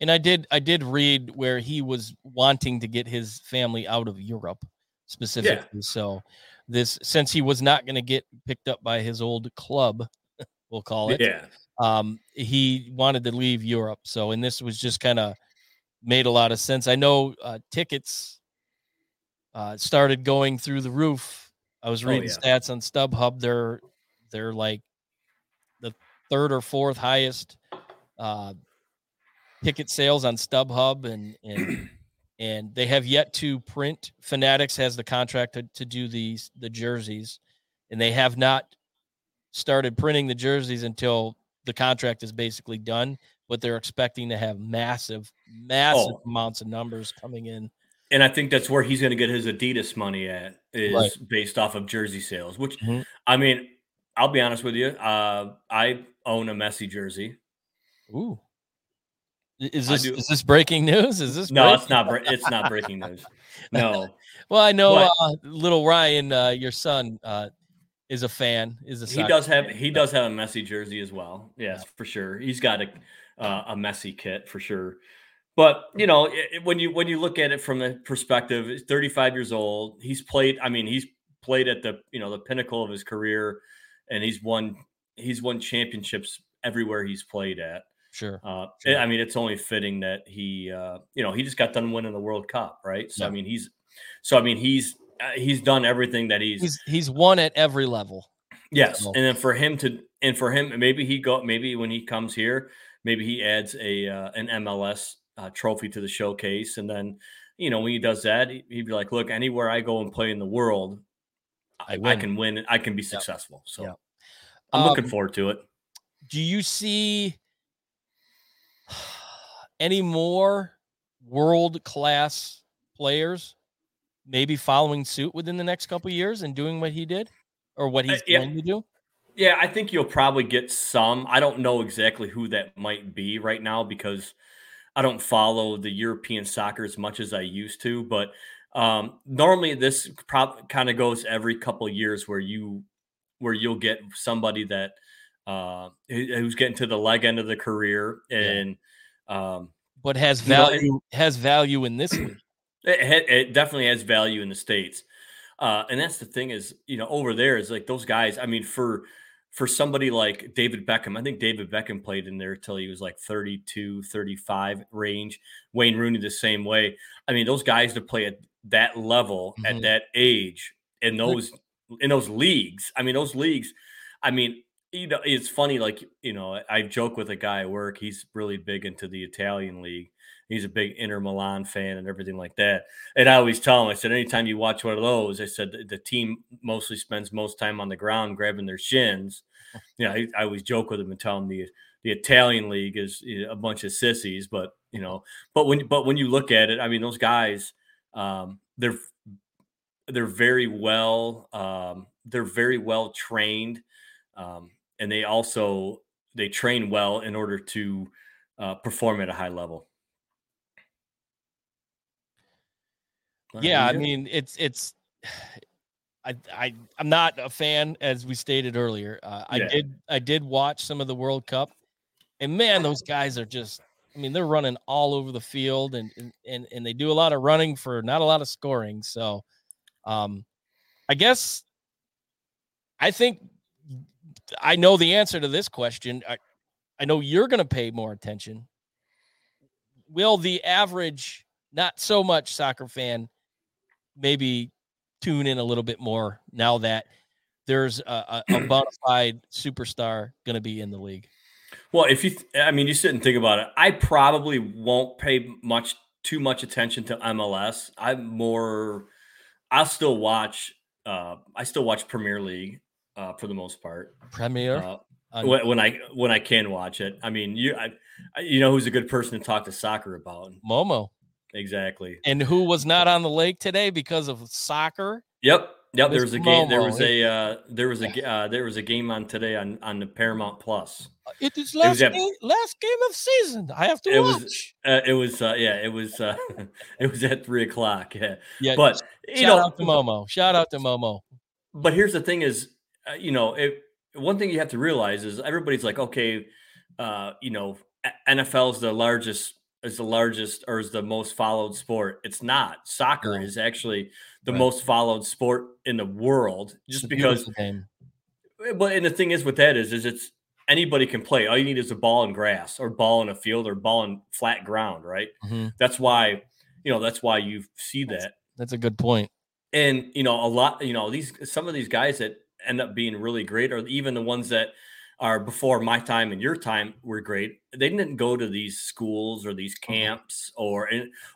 And I did I did read where he was wanting to get his family out of Europe specifically. So this since he was not going to get picked up by his old club, we'll call it. Yeah. Um he wanted to leave Europe. So and this was just kind of made a lot of sense. I know uh tickets uh started going through the roof. I was Oh, reading yeah. stats on StubHub. They're they're like the third or fourth highest uh ticket sales on StubHub and and and they have yet to print. Fanatics has the contract to, to do these the jerseys, and they have not started printing the jerseys until the contract is basically done. But they're expecting to have massive, massive Oh. amounts of numbers coming in. And I think that's where he's going to get his Adidas money at is Right. based off of jersey sales. Which Mhm. I mean, I'll be honest with you. Uh, I own a Messi jersey. Ooh. Is this is this breaking news? Is this No, break- it's not. It's not breaking news. No, Well, I know uh, little Ryan, uh, your son, uh, is a fan. Is a he does have fan. he does have a Messi jersey as well. Yes, for sure. He's got a uh, a Messi kit for sure. But you know, it, when you when you look at it from the perspective, he's 35 years old. He's played. I mean, he's played at the you know the pinnacle of his career, and he's won he's won championships everywhere he's played at. Sure. Uh, Sure. I mean, it's only fitting that he, uh, you know, he just got done winning the World Cup, right? So I mean, he's, so I mean, he's uh, he's done everything that he's, He's he's won at every level. yes, and then for him to, and for him, maybe he go, maybe when he comes here, maybe he adds a uh, an MLS uh, trophy to the showcase, and then, you know, when he does that, he- he'd be like, look, anywhere I go and play in the world, I, I can win, I can be successful. So Yep. I'm looking Um, forward to it. Do you see any more world class players maybe following suit within the next couple of years and doing what he did or what Uh, he's yeah. going to do? Yeah, I think you'll probably get some. I don't know exactly who that might be right now because I don't follow the European soccer as much as I used to. But um, normally, this prob- kind of goes every couple of years where you where you'll get somebody that uh, who- who's getting to the leg end of the career and um, But has You know, value has value in this league. it, it definitely has value in the states, uh, and that's the thing is, you know, over there is like those guys. I mean, for for somebody like David Beckham, I think David Beckham played in there till he was like 32, 35 range. Wayne Rooney the same way. I mean, those guys to play at that level Mhm. at that age in those in those leagues. I mean, those leagues. I mean, you know, it's funny. Like you know, I joke with a guy at work. He's really big into the Italian league. He's a big Inter Milan fan and everything like that. And I always tell him, I said, anytime you watch one of those, I said the, team mostly spends most time on the ground grabbing their shins. You know, I, I always joke with him and tell him the the Italian league is a bunch of sissies, but you know, but when but when you look at it, I mean, those guys, um, they're they're very well um, they're very well trained, um, and they also they train well in order to uh, perform at a high level. Yeah, I mean it's it's I I I'm not a fan as we stated earlier. Uh, I Yeah. did I did watch some of the World Cup, and man, those guys are just. I mean, they're running all over the field, and and and, and they do a lot of running for not a lot of scoring. So, um, I guess I think I know the answer to this question. I I know you're going to pay more attention. Will the average, not so much soccer fan, maybe tune in a little bit more now that there's a, a, a bona fide superstar going to be in the league. Well, if you, th- I mean, you sit and think about it. I probably won't pay much too much attention to MLS. I'm more. I'll still watch. Uh, I still watch Premier League uh, for the most part. Premier. Uh, when, when I when I can watch it. I mean, you I, you know who's a good person to talk to soccer about? Momo. Exactly. And who was not on the lake today because of soccer? Yep. Yep. There was a game. There was a uh, there was a uh, there was a game on today on on the Paramount Plus. Uh, it is last, it game, last game of season. I have to it watch. Was, uh, it was uh, yeah. It was uh, it was at three o'clock. Yeah. Yeah. But you shout know, out to Momo. Shout out to Momo. But here's the thing: is you know, it, one thing you have to realize is everybody's like, okay, uh, you know, NFL is the largest is the largest or is the most followed sport. It's not. Soccer is actually the right. most followed sport in the world just it's because game. But and the thing is with that is is it's anybody can play. All you need is a ball in grass or ball in a field or ball in flat ground, right? Mm-hmm. That's why, you know, that's why you see that's, that. That's a good point. And you know, a lot, you know, these some of these guys that end up being really great or even the ones that are before my time and your time were great. They didn't go to these schools or these Mm-hmm. camps or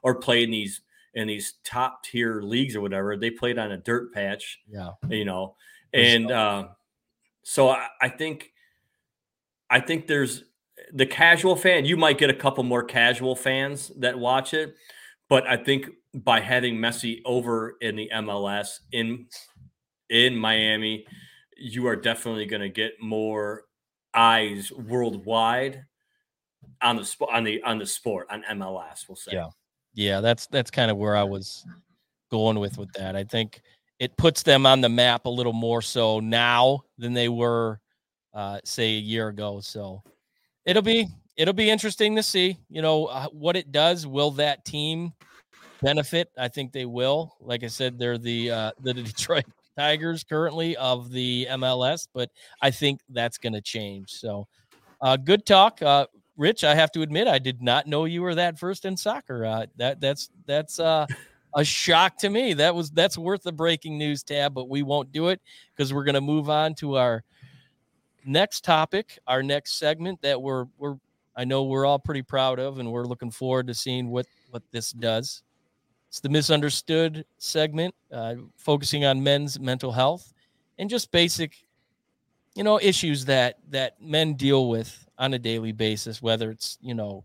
or play in these in these top tier leagues or whatever. They played on a dirt patch. Yeah, you know, and uh, so I, I think I think there's the casual fan. You might get a couple more casual fans that watch it, but I think by having Messi over in the MLS in in Miami, you are definitely going to get more eyes worldwide on the sport on the on the sport on MLS. We'll say. Yeah, yeah. That's that's kind of where I was going with with that. I think it puts them on the map a little more so now than they were, uh, say, a year ago. So it'll be it'll be interesting to see. You know uh, what it does. Will that team benefit? I think they will. Like I said, they're the uh, the Detroit Tigers currently of the MLS, but I think that's going to change. So, uh, good talk, uh, Rich. I have to admit, I did not know you were that first in soccer. Uh, that that's that's uh, a shock to me. That was that's worth the breaking news tab, but we won't do it because we're going to move on to our next topic, our next segment that we're we're I know we're all pretty proud of, and we're looking forward to seeing what what this does. It's the misunderstood segment, uh, focusing on men's mental health and just basic, you know, issues that that men deal with on a daily basis. Whether it's you know,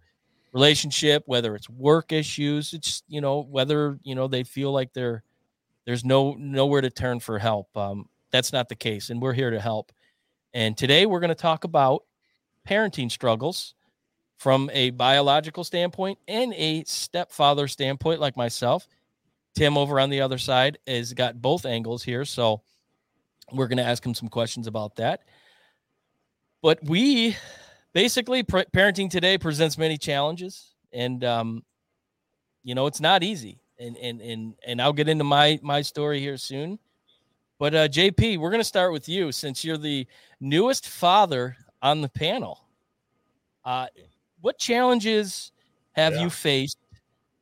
relationship, whether it's work issues, it's you know whether you know they feel like they're there's no nowhere to turn for help. Um, that's not the case, and we're here to help. And today we're going to talk about parenting struggles from a biological standpoint and a stepfather standpoint, like myself. Tim over on the other side has got both angles here. So we're going to ask him some questions about that. But we basically, parenting today presents many challenges. And, um, you know, it's not easy. And, and, and, and I'll get into my, my story here soon. But uh, JP, we're going to start with you since you're the newest father on the panel. Uh, what challenges have yeah. you faced?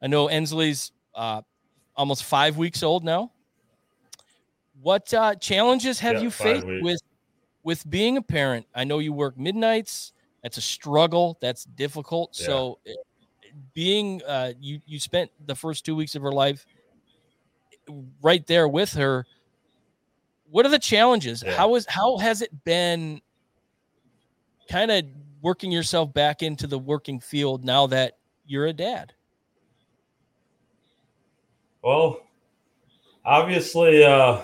I know Ensley's uh, almost five weeks old now. What uh, challenges have Yeah, you faced weeks. with with being a parent? I know you work midnights. That's a struggle. That's difficult. Yeah. So, eh, being uh, you you spent the first two weeks of her life right there with her. What are the challenges? How is how has it been? Kind of working yourself back into the working field now that you're a dad. Well, obviously, uh,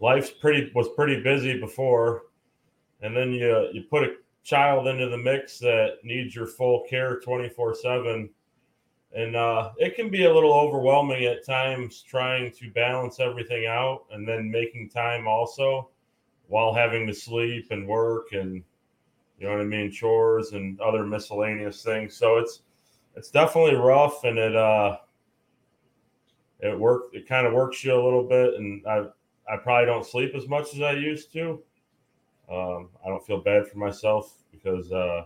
life's pretty was pretty busy before, and then you you put a child into the mix that needs your full care twenty four seven, and uh, it can be a little overwhelming at times trying to balance everything out and then making time also while having to sleep and work and you know what I mean? Chores and other miscellaneous things. So it's it's definitely rough and it uh it worked it kind of works you a little bit and i i probably don't sleep as much as i used to. Um i don't feel bad for myself because uh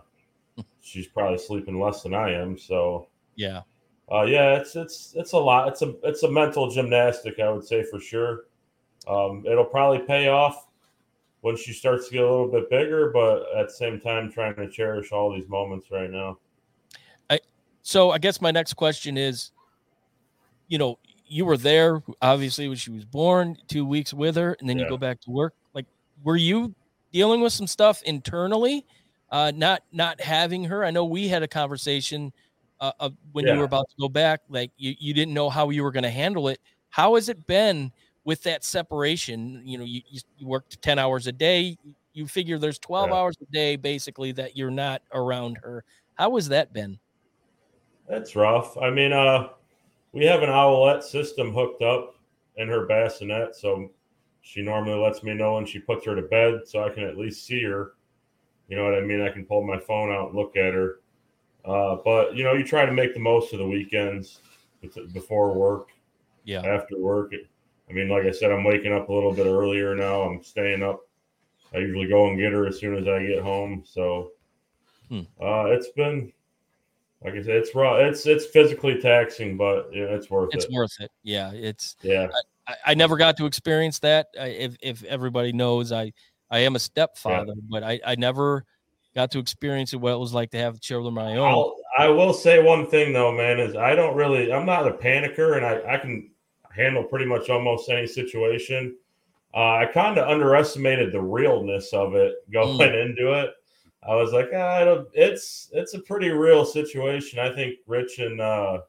she's probably sleeping less than i am. So Yeah. uh yeah it's it's it's a lot. It's a it's a mental gymnastic i would say for sure. Um it'll probably pay off when she starts to get a little bit bigger, but at the same time, trying to cherish all these moments right now. I so I guess my next question is, you know, you were there obviously when she was born, two weeks with her, and then yeah. you go back to work. Like, were you dealing with some stuff internally, uh, not not having her? I know we had a conversation uh, of when yeah. you were about to go back, like you, you didn't know how you were going to handle it. How has it been? With that separation, you know, you, you worked 10 hours a day. You figure there's 12 yeah. hours a day basically that you're not around her. How has that been? That's rough. I mean, uh, we have an owlet system hooked up in her bassinet. So she normally lets me know when she puts her to bed so I can at least see her. You know what I mean? I can pull my phone out and look at her. Uh, but, you know, you try to make the most of the weekends before work. Yeah. After work. It, I mean, like I said, I'm waking up a little bit earlier now. I'm staying up. I usually go and get her as soon as I get home. So hmm. uh, it's been, like I said, it's raw. It's it's physically taxing, but yeah, it's worth it's it. It's worth it. Yeah, it's yeah. I, I, never got to experience that. I, if if everybody knows, I I am a stepfather, yeah. but I I never got to experience what it was like to have children of my own. I'll, I will say one thing though, man, is I don't really. I'm not a panicker, and I I can handle pretty much almost any situation. Uh, I kind of underestimated the realness of it going mm. into it. I was like, ah, it's it's a pretty real situation. I think Rich and uh,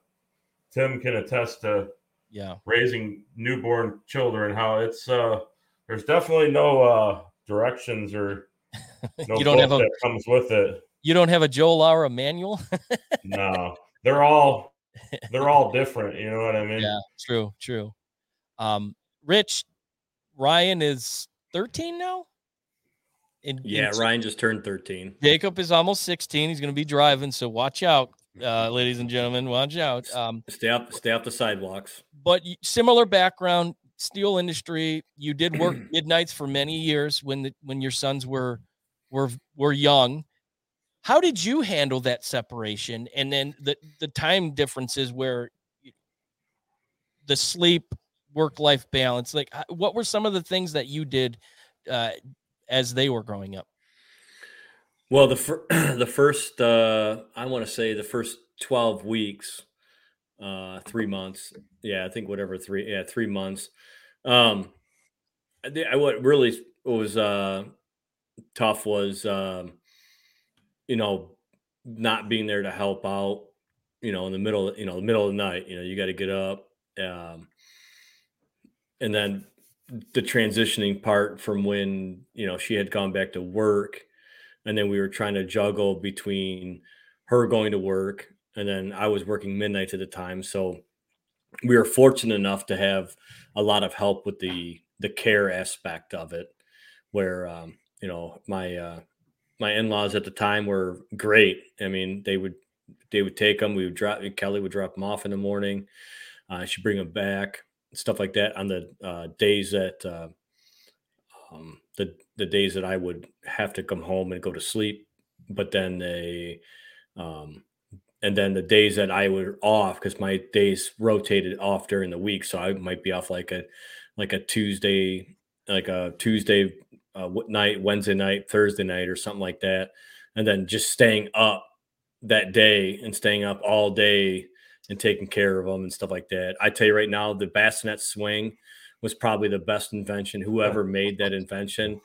Tim can attest to yeah raising newborn children. How it's uh, there's definitely no uh, directions or no you don't have a, that comes with it. You don't have a Joe Lara manual. no, they're all they're all different. You know what I mean? Yeah, true, true. Um, Rich, Ryan is 13 now. In, yeah, in, Ryan just turned 13. Jacob is almost 16. He's going to be driving, so watch out, uh, ladies and gentlemen. Watch out. Um, stay up, stay off the sidewalks. But similar background, steel industry. You did work midnights for many years when the, when your sons were were were young. How did you handle that separation and then the the time differences where the sleep work life balance? Like, what were some of the things that you did uh, as they were growing up? Well, the fir- the first uh, I want to say the first twelve weeks, uh, three months. Yeah, I think whatever three yeah three months. Um, I, I what really was uh tough was um you know, not being there to help out, you know, in the middle, you know, the middle of the night, you know, you got to get up. Um, and then the transitioning part from when, you know, she had gone back to work and then we were trying to juggle between her going to work and then I was working midnight at the time. So we were fortunate enough to have a lot of help with the the care aspect of it where um, you know my uh, my in-laws at the time were great. I mean, they would they would take them. We would drop Kelly would drop them off in the morning. Uh, she'd bring them back, stuff like that. On the uh, days that uh, um, the the days that I would have to come home and go to sleep, but then they, um, and then the days that I were off because my days rotated off during the week, so I might be off like a like a Tuesday, like a Tuesday uh, night, Wednesday night, Thursday night, or something like that, and then just staying up that day and staying up all day and taking care of them and stuff like that. I tell you right now, the bassinet swing was probably the best invention. Whoever made that invention,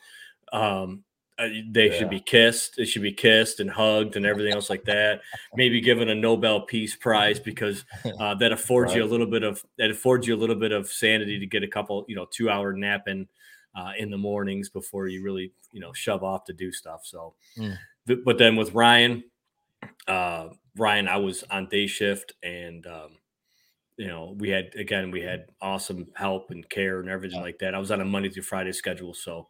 um, they yeah. should be kissed. It should be kissed and hugged and everything else like that. Maybe given a Nobel Peace Prize because uh, that affords right. you a little bit of that affords you a little bit of sanity to get a couple, you know, two hour nap in uh, in the mornings before you really you know shove off to do stuff. So, mm. th- but then with Ryan, uh, Ryan, I was on day shift and. Um, you know, we had again, we had awesome help and care and everything like that. I was on a Monday through Friday schedule, so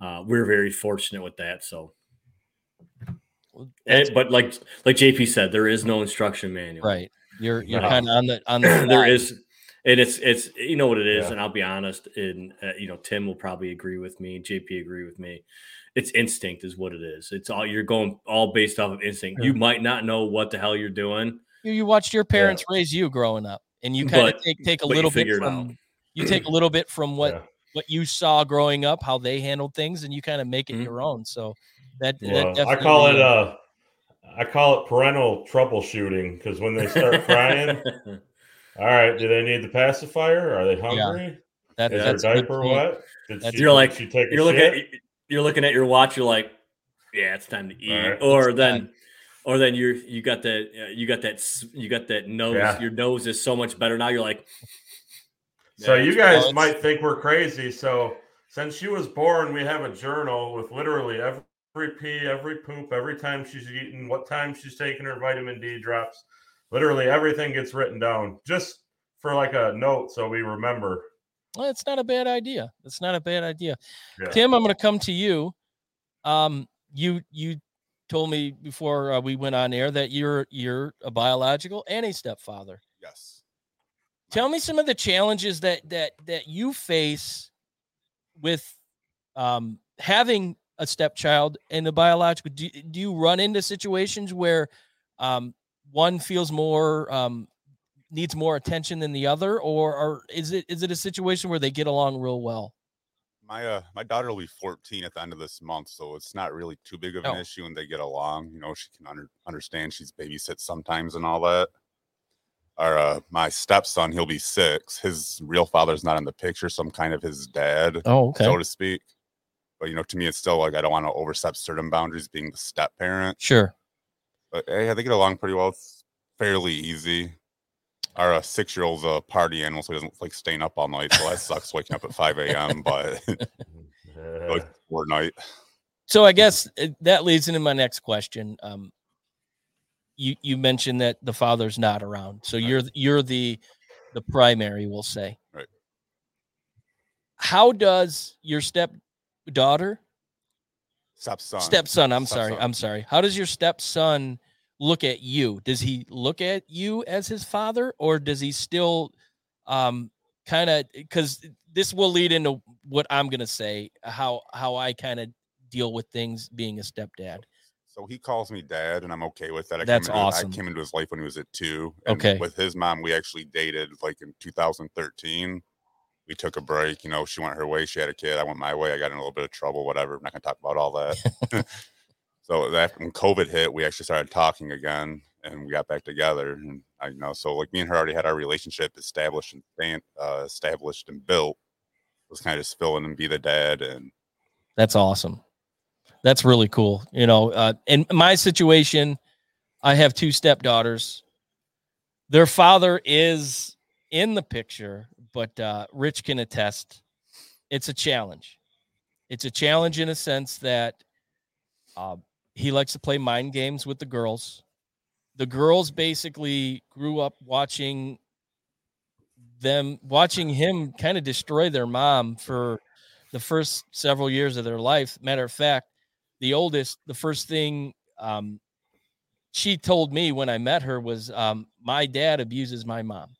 uh, we are very fortunate with that. So, and, but like like JP said, there is no instruction manual. Right. You're you're kind of on the on the. there is and it's it's you know what it is, yeah. and I'll be honest, and uh, you know Tim will probably agree with me, JP agree with me. It's instinct is what it is. It's all you're going all based off of instinct. Yeah. You might not know what the hell you're doing. You, you watched your parents yeah. raise you growing up, and you kind of take take a little bit from you take a little bit from what what you saw growing up, how they handled things, and you kind of make it Mhm. your own. So that, that Well, I call it uh, I call it parental troubleshooting because when they start crying, all right, do they need the pacifier? Are they hungry? that, Is that's a their diaper point. wet? Did You're like- she take you're looking shit? at you're looking at your watch. You're like, yeah, it's time to eat. All right. Or It's then, time. or then you're you got that uh, you got that you got that nose. Yeah. Your nose is so much better now. You're like, So you guys it's- might think we're crazy. So since she was born, we have a journal with literally every pee, every poop, every time she's eaten, what time she's taking her vitamin D drops. Literally everything gets written down just for like a note so we remember. Well, it's not a bad idea. It's not a bad idea. Yeah. Tim, I'm going to come to you. Um, you you told me before uh, we went on air that you're you're a biological and a stepfather. Yes. Tell me some of the challenges that that that you face with um, having a stepchild and a biological. Do, do you run into situations where um, one feels more um, needs more attention than the other, or, or is it is it a situation where they get along real well? My uh my daughter will be 14 at the end of this month, so it's not really too big of an Oh. issue and they get along. You know, she can under, understand she's babysits sometimes and all that. Or uh my stepson, he'll be six. His real father's not in the picture, so I'm kind of his dad, Oh, okay, so to speak. But you know, to me it's still like I don't want to overstep certain boundaries being the step parent. sure. But hey, they get along pretty well. It's fairly easy. Our uh, six year old's a party animal, so he doesn't like staying up all night. So that sucks waking up at 5 a.m. But Uh, like four night. So I guess uh, that leads into my next question. Um, you you mentioned that the father's not around, so Right. you're you're the the primary, we'll say. Right. How does your stepdaughter, Stepson. stepson? I'm sorry, I'm sorry. How does your stepson look at you? Does he look at you as his father, or does he still, um, kind of? Because this will lead into what I'm gonna say. How how I kind of deal with things being a stepdad. So he calls me dad, and I'm okay with that. I That's came into, awesome. I came into his life when he was at two. and Okay. With his mom, we actually dated like in 2013. We took a break. You know, she went her way. She had a kid. I went my way. I got in a little bit of trouble. Whatever. I'm not gonna talk about all that. so when COVID hit, we actually started talking again, and we got back together. And I you know, so like me and her already had our relationship established and uh, established and built. It was kind of just fill in and be the dad, and That's awesome. That's really cool. You know, uh, in my situation, I have two stepdaughters. Their father is in the picture, but uh, Rich can attest it's a challenge. It's a challenge in a sense that uh, he likes to play mind games with the girls. The girls basically grew up watching them, watching him kind of destroy their mom for the first several years of their life. Matter of fact, the oldest, the first thing um, she told me when I met her was, um, "My dad abuses my mom,"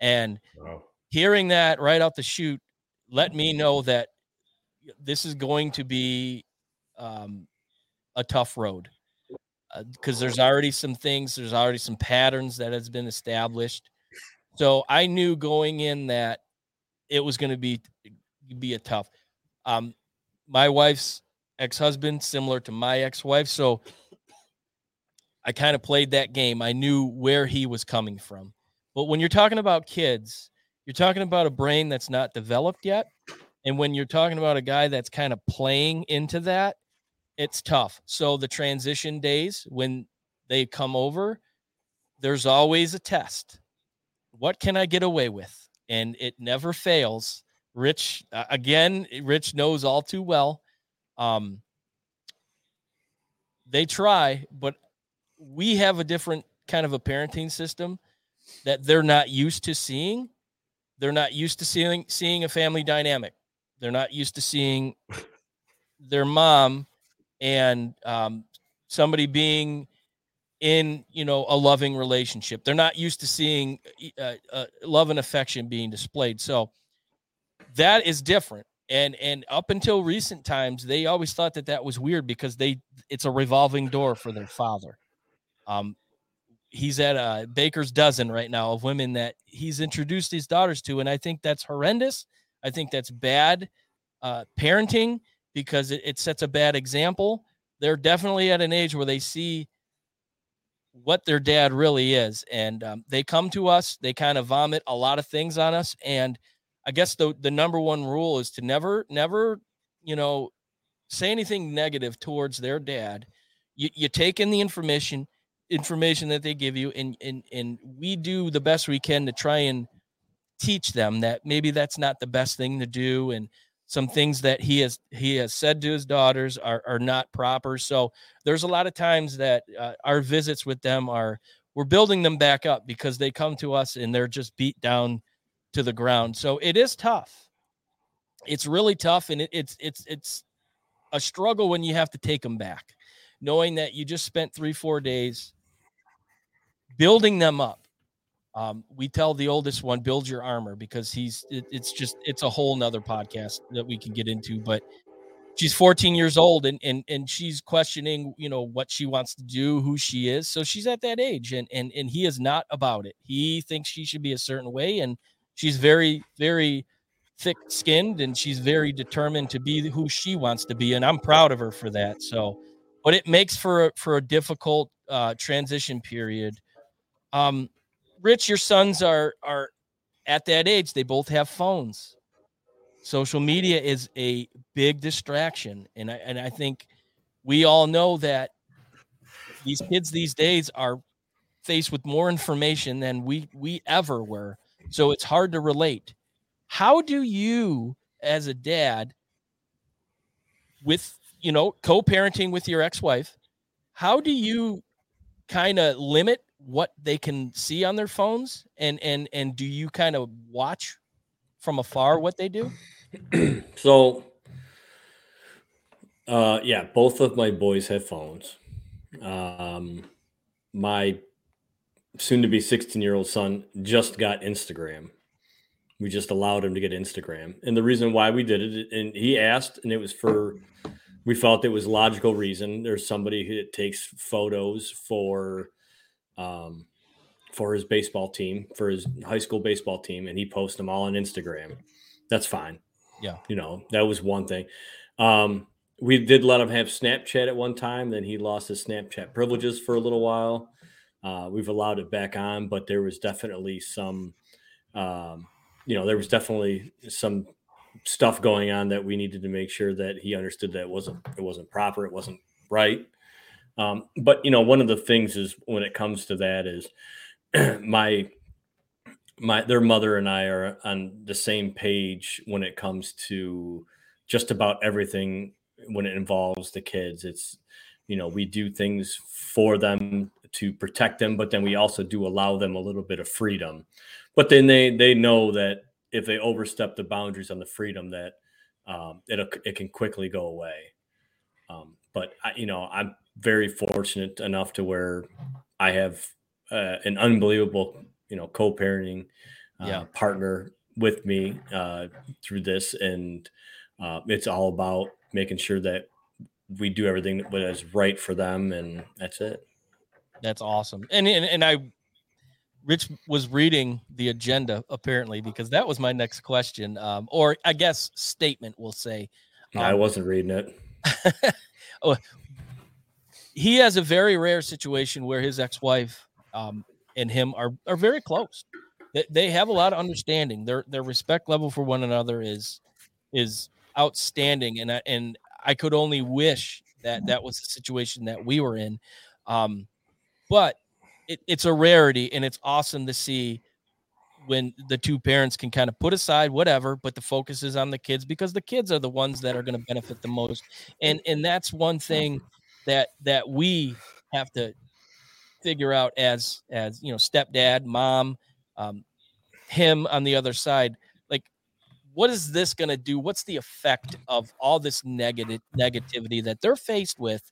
and wow. hearing that right out the chute let me know that this is going to be um, a tough road because there's already some things there's already some patterns that has been established. So i knew going in that it was going to be be a tough um my wife's ex-husband similar to my ex-wife so i kind of played that game. I knew where he was coming from. But when you're talking about kids you're talking about a brain that's not developed yet and when you're talking about a guy that's kind of playing into that it's tough. So the transition days when they come over there's always a test. What can i get away with? And it never fails. Rich again rich knows all too well um they try but we have a different kind of a parenting system that they're not used to seeing. They're not used to seeing seeing a family dynamic. They're not used to seeing their mom and um, somebody being in you know a loving relationship. They're not used to seeing uh, uh, love and affection being displayed. So that is different. And and up until recent times they always thought that that was weird because they it's a revolving door for their father. Um he's at a baker's dozen right now of women that he's introduced his daughters to and i think that's horrendous. I think that's bad uh, parenting because it, it sets a bad example. They're definitely at an age where they see what their dad really is, and um, they come to us. They kind of vomit a lot of things on us, and I guess the the number one rule is to never, never, you know, say anything negative towards their dad. You, you take in the information information that they give you and and and we do the best we can to try and teach them that maybe that's not the best thing to do and some things that he has he has said to his daughters are, are not proper. So there's a lot of times that uh, our visits with them are we're building them back up because they come to us and they're just beat down to the ground. So it is tough. It's really tough and it, it's it's it's a struggle when you have to take them back knowing that you just spent three four days building them up um, we tell the oldest one build your armor because he's it, it's just it's a whole nother podcast that we can get into but she's 14 years old and and and she's questioning you know what she wants to do who she is so she's at that age and and and he is not about it. He thinks she should be a certain way and she's very very thick skinned and she's very determined to be who she wants to be and i'm proud of her for that so but it makes for a, for a difficult uh, transition period. Um Rich, your sons are are at that age. They both have phones. Social media is a big distraction, and I, and I think we all know that these kids these days are faced with more information than we we ever were. So it's hard to relate. How do you, as a dad, with you know co-parenting with your ex-wife, how do you kind of limit what they can see on their phones and and and do you kind of watch from afar what they do? So uh yeah both of my boys have phones. Um my soon to be 16 year old son just got instagram. We just allowed him to get instagram. And the reason why we did it and he asked and it was for we felt it was logical reason. There's somebody who takes photos for um, for his baseball team, for his high school baseball team, and he posts them all on Instagram. That's fine. Yeah. You know, that was one thing. Um, we did let him have Snapchat at one time. Then he lost his Snapchat privileges for a little while. Uh, we've allowed it back on, but there was definitely some, um, you know, there was definitely some stuff going on that we needed to make sure that he understood that it wasn't it wasn't proper, it wasn't right. Um, but you know, one of the things is when it comes to that is my my their mother and I are on the same page when it comes to just about everything when it involves the kids. It's you know, we do things for them to protect them, but then we also do allow them a little bit of freedom. But then they they know that if they overstep the boundaries on the freedom, that um, it it can quickly go away. Um, but I, you know, I'm very fortunate enough to where I have uh, an unbelievable, you know, co-parenting uh, yeah. partner with me uh, through this, and uh, it's all about making sure that we do everything that is right for them, and that's it. That's awesome, and and, and I. Rich was reading the agenda apparently because that was my next question, um, or I guess statement. We'll say. Um, I wasn't reading it. he has a very rare situation where his ex-wife um, and him are are very close. They, they have a lot of understanding. Their their respect level for one another is is outstanding, and I, and I could only wish that that was the situation that we were in. Um, but it, it's a rarity, and it's awesome to see when the two parents can kind of put aside whatever but the focus is on the kids because the kids are the ones that are going to benefit the most and and that's one thing that that we have to figure out as as you know stepdad mom um, him on the other side like what is this going to do? What's the effect of all this negative negativity that they're faced with?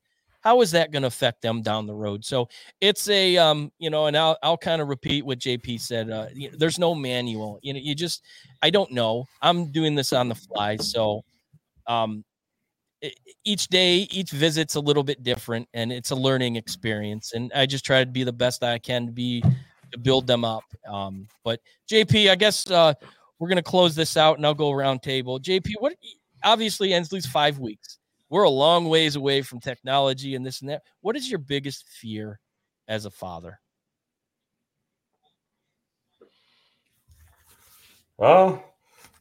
How is that going to affect them down the road? So it's a um you know and i'll, I'll kind of repeat what jp said uh, you know, there's no manual you know you just i don't know. I'm doing this on the fly so um each day each visit's a little bit different and it's a learning experience and i just try to be the best i can to be to build them up um, but jp i guess uh, we're to close this out and I'll go around table. JP, what obviously Ensley's five weeks. We're a long ways away from technology and this and that. What is your biggest fear as a father? Well,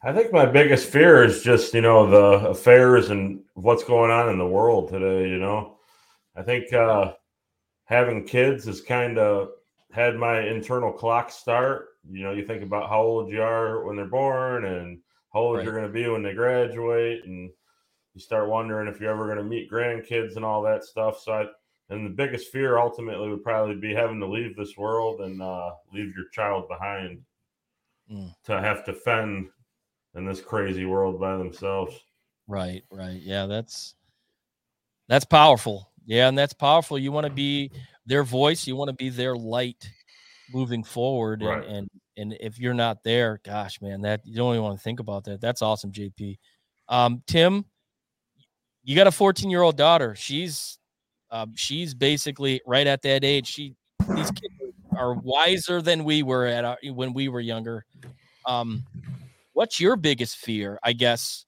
I think my biggest fear is just, you know, the affairs and what's going on in the world today, you know. I think uh having kids has kind of had my internal clock start. You know, you think about how old you are when they're born and how old Right. you're going to be when they graduate, and you start wondering if you're ever going to meet grandkids and all that stuff. So, I, and the biggest fear ultimately would probably be having to leave this world and uh, leave your child behind Mm. to have to fend in this crazy world by themselves. Right, right. Yeah, that's that's powerful. Yeah, and that's powerful. You want to be their voice, you want to be their light moving forward. Right. And, and and if you're not there, gosh, man, that you don't even want to think about that. That's awesome, JP. Um, Tim, you got a 14 year old daughter. She's um, she's basically right at that age. She these kids are wiser than we were at our, when we were younger. Um, what's your biggest fear? I guess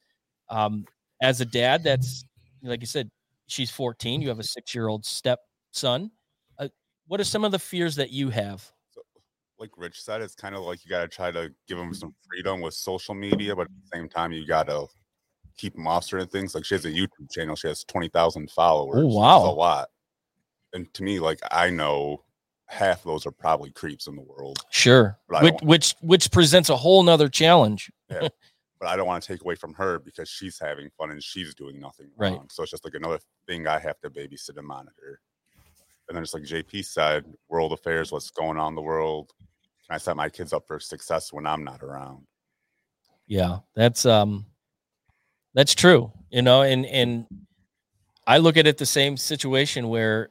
um, as a dad, that's like you said, she's 14. You have a six year old stepson. Uh, what are some of the fears that you have? like Rich said, it's kind of like you got to try to give them some freedom with social media, but at the same time, you got to keep them off certain things. Like she has a YouTube channel, she has 20,000 followers. is wow. a lot. And to me, like I know half of those are probably creeps in the world, Sure. Which, which which presents a whole nother challenge. but I don't want to take away from her because she's having fun and she's doing nothing Right. wrong. So it's just like another thing I have to babysit and monitor. And then it's like JP said, world affairs, what's going on in the world. Can I set my kids up for success when I'm not around? Yeah, that's um that's true. You know, and and I look at it the same situation where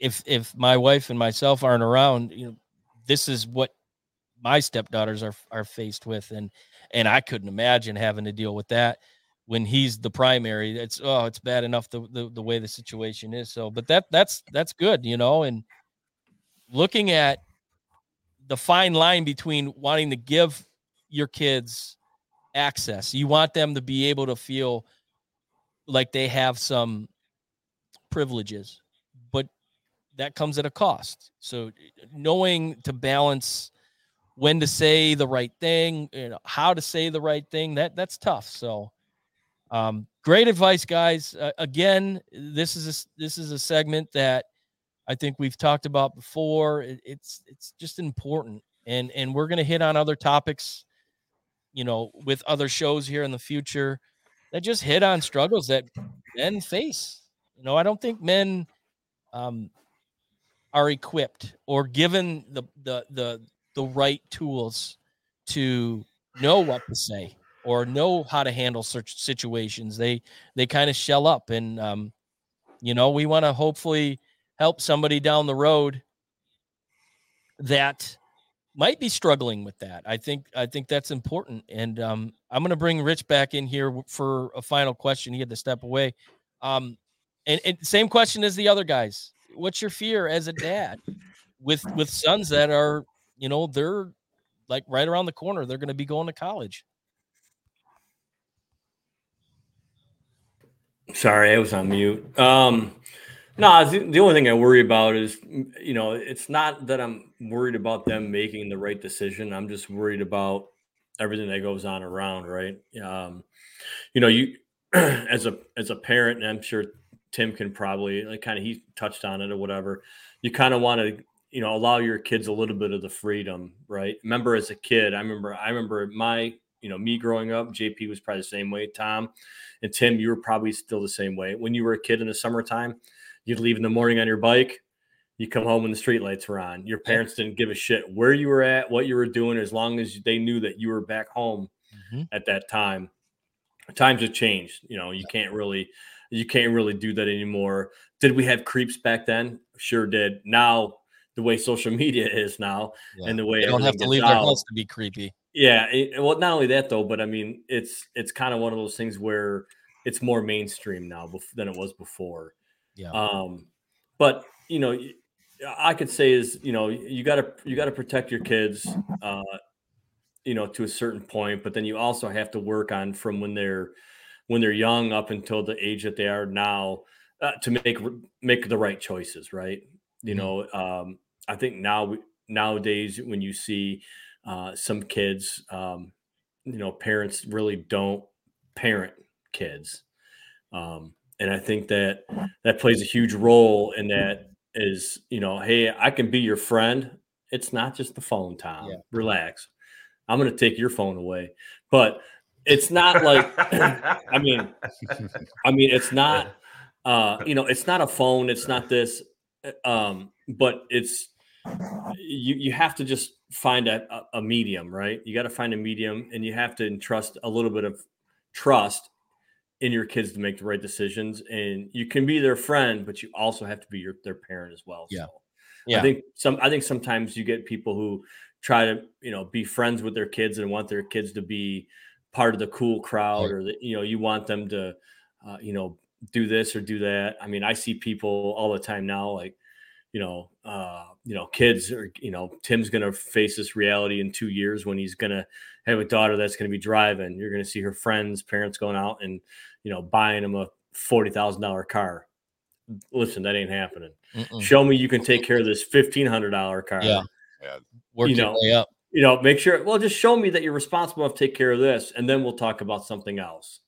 if if my wife and myself aren't around, you know, this is what my stepdaughters are are faced with and and I couldn't imagine having to deal with that when he's the primary. It's oh, it's bad enough the the, the way the situation is. So, but that that's that's good, you know, and looking at the fine line between wanting to give your kids access. You want them to be able to feel like they have some privileges, that comes at a cost. So knowing to balance when to say the right thing, you know, how to say the right thing, that that's tough. So um, great advice, guys. Uh, again, this is a, this is a segment that I think we've talked about before. It, it's it's just important, and and we're gonna hit on other topics you know, with other shows here in the future that just hit on struggles that men face. You know, I don't think men um, are equipped or given the the the the right tools to know what to say or know how to handle such situations. They they kind of shell up, and um, you know, we want to hopefully help somebody down the road that might be struggling with that. I think I think that's important. And um, I'm going to bring Rich back in here for a final question. He had to step away. Um, and, and same question as the other guys. What's your fear as a dad with with sons that are, you know, they're like right around the corner. They're going to be going to college. Sorry, I was on mute. Um, no, the, only thing I worry about is, you know, it's not that I'm worried about them making the right decision. I'm just worried about everything that goes on around, right? Um, you know, you as a as a parent, and I'm sure Tim can probably like kind of he touched on it or whatever. You kind of want to, you know, allow your kids a little bit of the freedom, right? Remember, as a kid, I remember, I remember my, you know, me growing up. JP was probably the same way. Tom and Tim, you were probably still the same way. When you were a kid in the summertime, you'd leave in the morning on your bike. You come home when the street lights were on. Your parents didn't give a shit where you were at, what you were doing, as long as they knew that you were back home Mhm. at that time. Times have changed. You know, you can't really, you can't really do that anymore. Did we have creeps back then? Sure did. Now, the way social media is now, and the way They don't have to leave their out- house to be creepy. yeah, it, well, not only that though, but I mean, it's it's kind of one of those things where it's more mainstream now than it was before. Yeah. Um, but you know, I could say is you know you got to you got to protect your kids. Uh, you know, to a certain point, but then you also have to work on from when they're when they're young up until the age that they are now uh, to make make the right choices, right? You know, um, I think now nowadays when you see uh, some kids, um, you know, parents really don't parent kids, um, and I think that that plays a huge role in that. Is you know, hey, I can be your friend. It's not just the phone, time Yeah. Relax. I'm going to take your phone away, but it's not like I mean, I mean, it's not, uh, you know, it's not a phone. It's not this, uh, um, but it's you. You have to just find a, a- a medium, right? You got to find a medium, and you have to entrust a little bit of trust in your kids to make the right decisions. And you can be their friend, but you also have to be your their parent as well. Yeah. So Yeah. I think some. I think sometimes you get people who try to, you know, be friends with their kids and want their kids to be part of the cool crowd Right. or that you know you want them to uh, you know do this or do that i mean i see people all the time now like you know uh you know kids or you know tim's gonna face this reality in two years when he's gonna have a daughter that's gonna be driving you're gonna see her friends parents going out and you know buying him a $40000 car listen that ain't happening Mm-mm. show me you can take care of this $1500 car Yeah. Yeah. Work you your know, way up. You know, make sure. Well, just show me that you're responsible enough to take care of this, and then we'll talk about something else.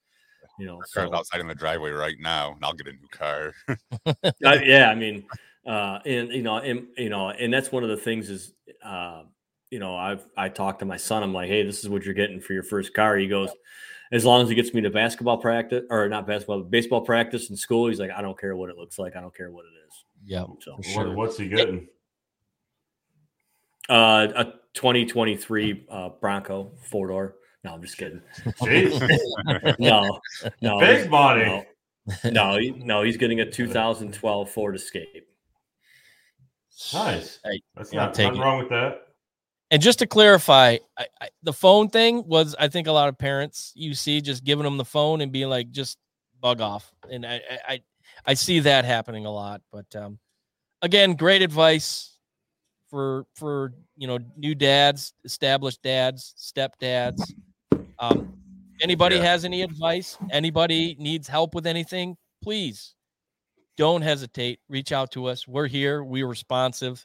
You know, My so, car's outside in the driveway right now, and I'll get a new car. uh, yeah, I mean, uh, and you know, and you know, and that's one of the things is, uh, you know, I've I talked to my son. I'm like, hey, this is what you're getting for your first car. He goes, as long as he gets me to basketball practice or not basketball, baseball practice in school. He's like, I don't care what it looks like. I don't care what it is. Yeah. So, sure. What, what's he getting? uh, a 2023 uh, Bronco four door. No, I'm just kidding. No, no, big he's- money. No, no, no, he's getting a 2012 Ford Escape. Nice. Hey, That's not nothing wrong with that. And just to clarify, I, I, the phone thing was, I think a lot of parents you see just giving them the phone and being like, just bug off. And I, I, I, I see that happening a lot. But um, again, great advice for for you know new dads, established dads, stepdads. Um, anybody Yeah. has any advice? Anybody needs help with anything? Please don't hesitate. Reach out to us. We're here. We're responsive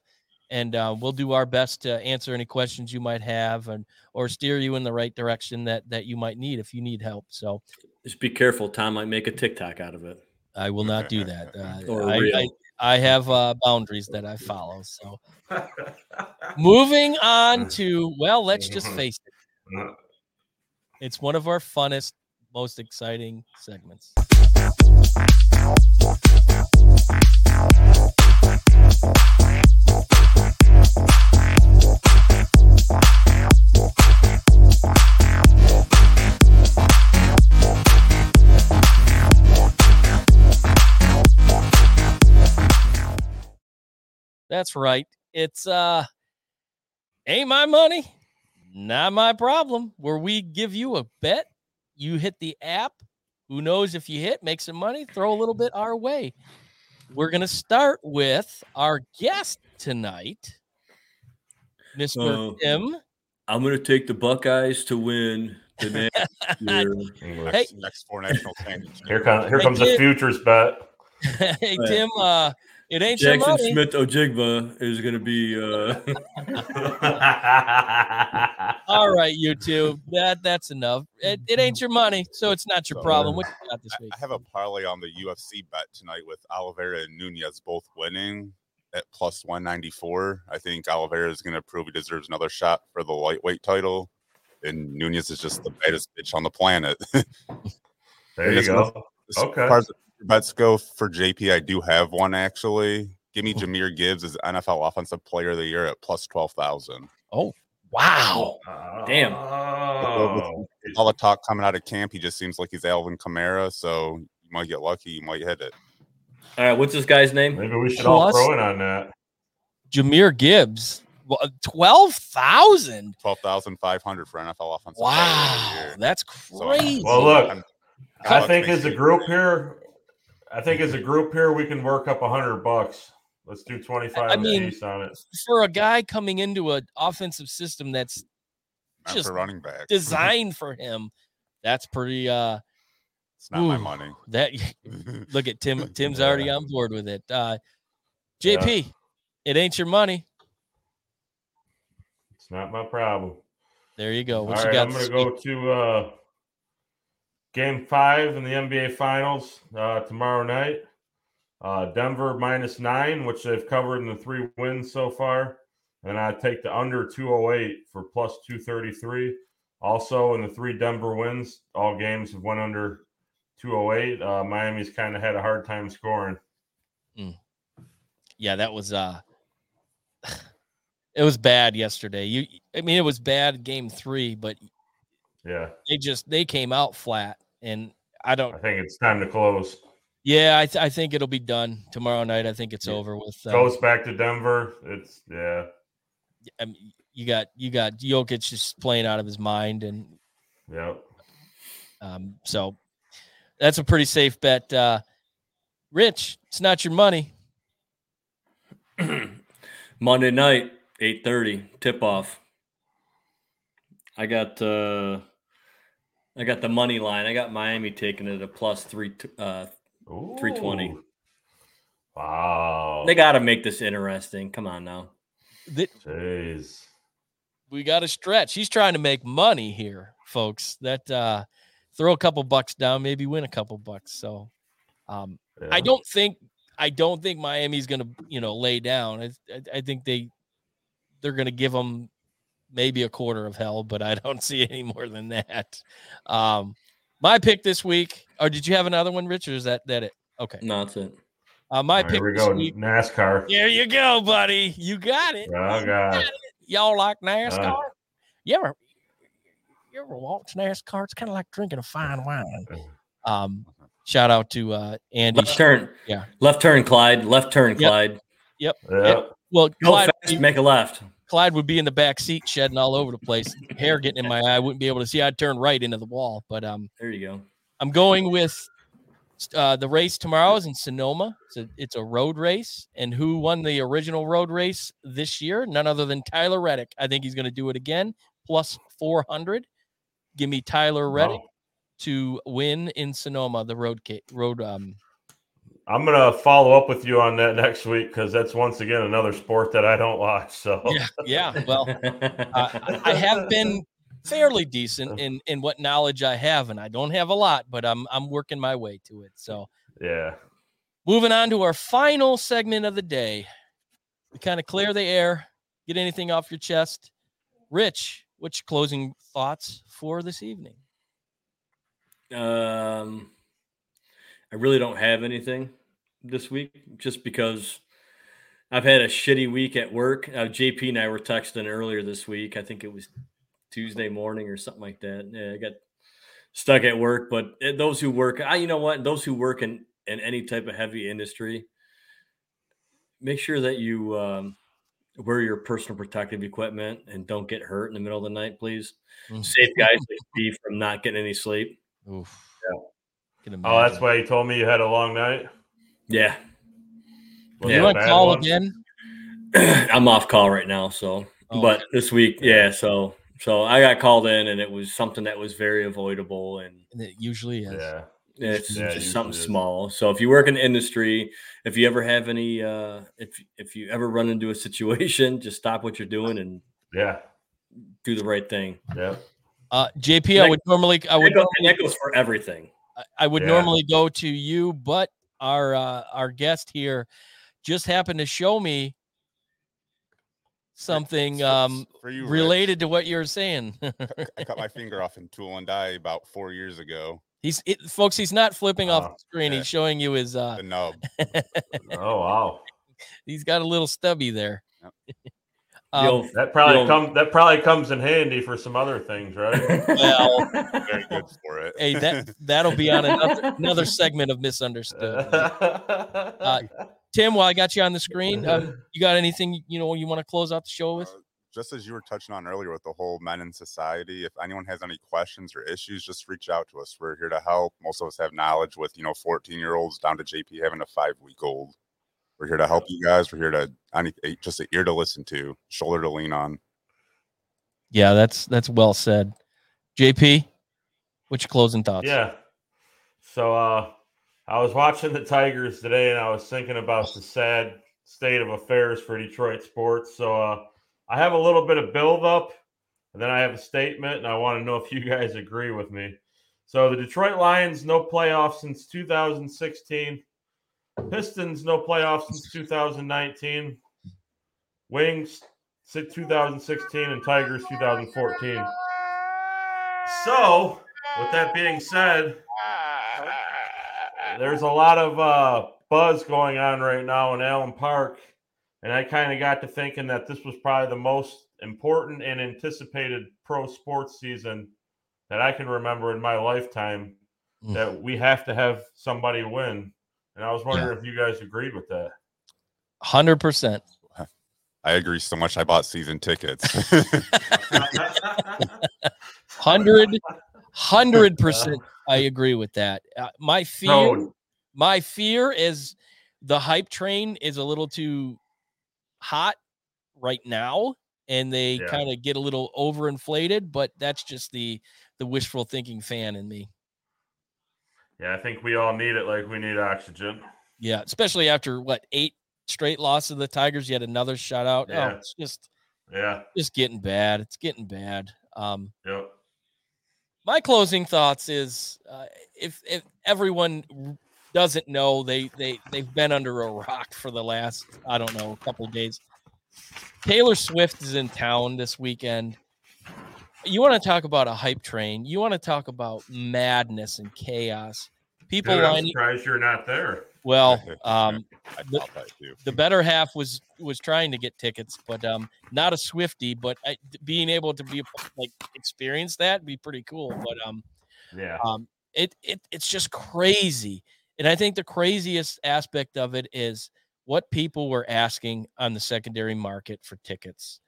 and uh, we'll do our best to answer any questions you might have and or steer you in the right direction that that you might need if you need help so Just be careful. Tom might make a TikTok out of it. i will not do that uh, Or I. I, I have uh, boundaries that i follow so moving on mm. to well let's just mm-hmm. face it. Mm. It's one of our funnest most exciting segments That's right. It's uh ain't my money, not my problem. Where we give you a bet, you hit the app. Who knows if you hit, make some money, throw a little bit our way. We're gonna start with our guest tonight, Mr. Uh, Tim. I'm going to take the Buckeyes to win the next year. English. Hey. Next four national championships. Here comes here Hey, comes the kid. futures bet. hey Tim, uh it ain't Jackson money. Smith Njigba is going to be. Uh, All right, you two. That that's enough. It, it ain't your money, so it's not your problem. What you got this I week? I have a parlay on the UFC bet tonight with Oliveira and Nunes both winning at plus 194. I think Oliveira is going to prove he deserves another shot for the lightweight title. And Nunes is just the baddest bitch on the planet. there you go. Okay. far as the bets go for JP, I do have one actually. Give me oh. Jahmyr Gibbs as NFL Offensive Player of the Year at plus 12,000. Oh Wow. Damn. Oh. All the talk coming out of camp, he just seems like he's Alvin Kamara. So you might get lucky, you might hit it. all right, what's this guy's name? Maybe we should all throw in on that. Jahmyr Gibbs. Well, twelve thousand. 12,500 for NFL Offensive Player Wow, the Year. that's So, crazy. Well, look, I'm- I Bucks think as a group here, I think as a group here, we can work up a hundred bucks. Let's do twenty five I mean- on it. for a guy coming into an offensive system that's And just for running back. designed for him. That's pretty. uh it's not my money. That look at Tim. Tim's already on board with it. Uh JP, it ain't your money. It's not my problem. There you go. All you right, got? I'm going to week? go to uh, game five in the NBA Finals uh, tomorrow night. Uh, Denver minus nine, which they've covered in the three wins so far. And I take the under 208 for plus 233. Also, in the three Denver wins, all games have went under 208. Uh, Miami's kind of had a hard time scoring. Yeah, that was uh it was bad yesterday. You I mean it was bad game 3, but Yeah, they just they came out flat and I don't I think it's time to close. Yeah, I, th- I think it'll be done tomorrow night. I think it's Yeah. over with. Um, Goes back to Denver. It's yeah, I mean, you got you got Jokic just playing out of his mind, and yeah. um, so that's a pretty safe bet. Uh, Rich, it's not your money. Monday night, eight thirty, tip off. I got uh I got the money line. I got Miami taking it at plus three t- uh 320. Wow. they gotta make this interesting. Come on now. That Jeez. we got to stretch. He's trying to make money here, folks. That uh, throw a couple bucks down, maybe win a couple bucks. So, um, I don't think I don't think Miami's going to you know lay down. I, I, I think they they're going to give them maybe a quarter of hell, but I don't see any more than that. Um, my pick this week, or did you have another one, Rich, or is that that it? Okay, No, that's it. uh, my All right, pick Here we this go. week. NASCAR. There you go, buddy. You got it. Oh God. Y'all like NASCAR? Uh. you ever you ever watch NASCAR? It's kind of like drinking a fine wine. Um, shout out to uh Andy. Left turn. Yeah. Left turn, Clyde. Left turn, Yep. Clyde. Yeah. Well, Go Clyde, fast, make a left. Clyde would be in the back seat shedding all over the place, hair getting in my eye. I wouldn't be able to see. I'd turn right into the wall. But um, There you go. I'm going with uh, the race tomorrow is in Sonoma. It's a, it's a road race. And who won the original road race this year? None other than Tyler Reddick. I think he's going to do it again, plus 400. Give me Tyler Reddick Wow. to win in Sonoma, the road ca- road. Um, I'm gonna follow up with you on that next week because that's once again another sport that I don't watch. So yeah, yeah. Well, uh, I have been fairly decent in in what knowledge I have, and I don't have a lot, but I'm I'm working my way to it. So yeah. moving on to our final segment of the day, we kind of clear the air, get anything off your chest. Rich, what's your closing thoughts for this evening? Um, I really don't have anything this week, just because I've had a shitty week at work. Uh, JP and I were texting earlier this week. I think it was Tuesday morning or something like that. Yeah, I got stuck at work. But uh, those who work, I, you know what? Those who work in in any type of heavy industry, make sure that you um, wear your personal protective equipment and don't get hurt in the middle of the night, please. Mm. Save guys like Steve from not getting any sleep. Oof. Yeah. Oh, that's why you told me you had a long night. Yeah. Was you it want bad call one? again? I'm off call right now, so Oh. but this week, yeah, so so I got called in and it was something that was very avoidable and And it usually is. Yeah. it's Yeah, just something is. small. So if you work in industry, if you ever have any uh if if you ever run into a situation, just stop what you're doing and Yeah. do the right thing. Yeah. Uh, JP, I would normally I would that goes, and that goes for everything. I- I would Yeah. normally go to you, but our uh, our guest here just happened to show me something um, for you, Rich, related to what you're saying. I cut my finger off in tool and die about four years ago. he's it, folks. He's not flipping off the screen. yeah. He's showing you his. Uh, The nub. Oh wow. he's got a little stubby there. Yep. um, That probably You'll- comes that probably comes in handy for some other things, right? Well, Very good for it. hey, that that'll be on another another segment of misunderstood. Uh, Tim, while I got you on the screen, um, you got anything you know you want to close out the show with? Uh, just as you were touching on earlier with the whole men in society, if anyone has any questions or issues, just reach out to us. We're here to help. Most of us have knowledge with, you know, 14 year olds down to JP having a five week old. We're here to help you guys. We're here to any eh, just an ear to listen to, shoulder to lean on. Yeah, that's that's well said. JP, what's your closing thoughts? Yeah. So uh I was watching the Tigers today and I was thinking about the sad state of affairs for Detroit sports. So uh I have a little bit of build up and then I have a statement and I want to know if you guys agree with me. So the Detroit Lions no playoffs since 2016. Pistons no playoffs since 2019. Wings 2016 and Tigers 2014. So, with that being said, there's a lot of uh, buzz going on right now in Allen Park, and I kind of got to thinking that this was probably the most important and anticipated pro sports season that I can remember in my lifetime. Mm. That we have to have somebody win, and I was wondering Yeah. if you guys agreed with that. Hundred percent. I agree so much. I bought season tickets. Hundred, hundred percent. I agree with that. Uh, my fear, So, my fear is the hype train is a little too hot right now, and they Yeah. kind of get a little overinflated. But that's just the the wishful thinking fan in me. Yeah, I think we all need it like we need oxygen. Yeah, especially after what eight straight losses of the Tigers, yet another shutout. Yeah. Oh, it's just Yeah. just getting bad. It's getting bad. Um, Yep. my closing thoughts is uh, if if everyone doesn't know they they they've been under a rock for the last I don't know a couple of days. Taylor Swift is in town this weekend. You want to talk about a hype train? You want to talk about madness and chaos? People Dude, I'm surprised you're not there. Well, um, The- thought that too. the better half was was trying to get tickets, but um, not a Swifty. But I, being able to be like experience that be pretty cool. But um, Yeah. um, it it it's just crazy, and I think the craziest aspect of it is what people were asking on the secondary market for tickets,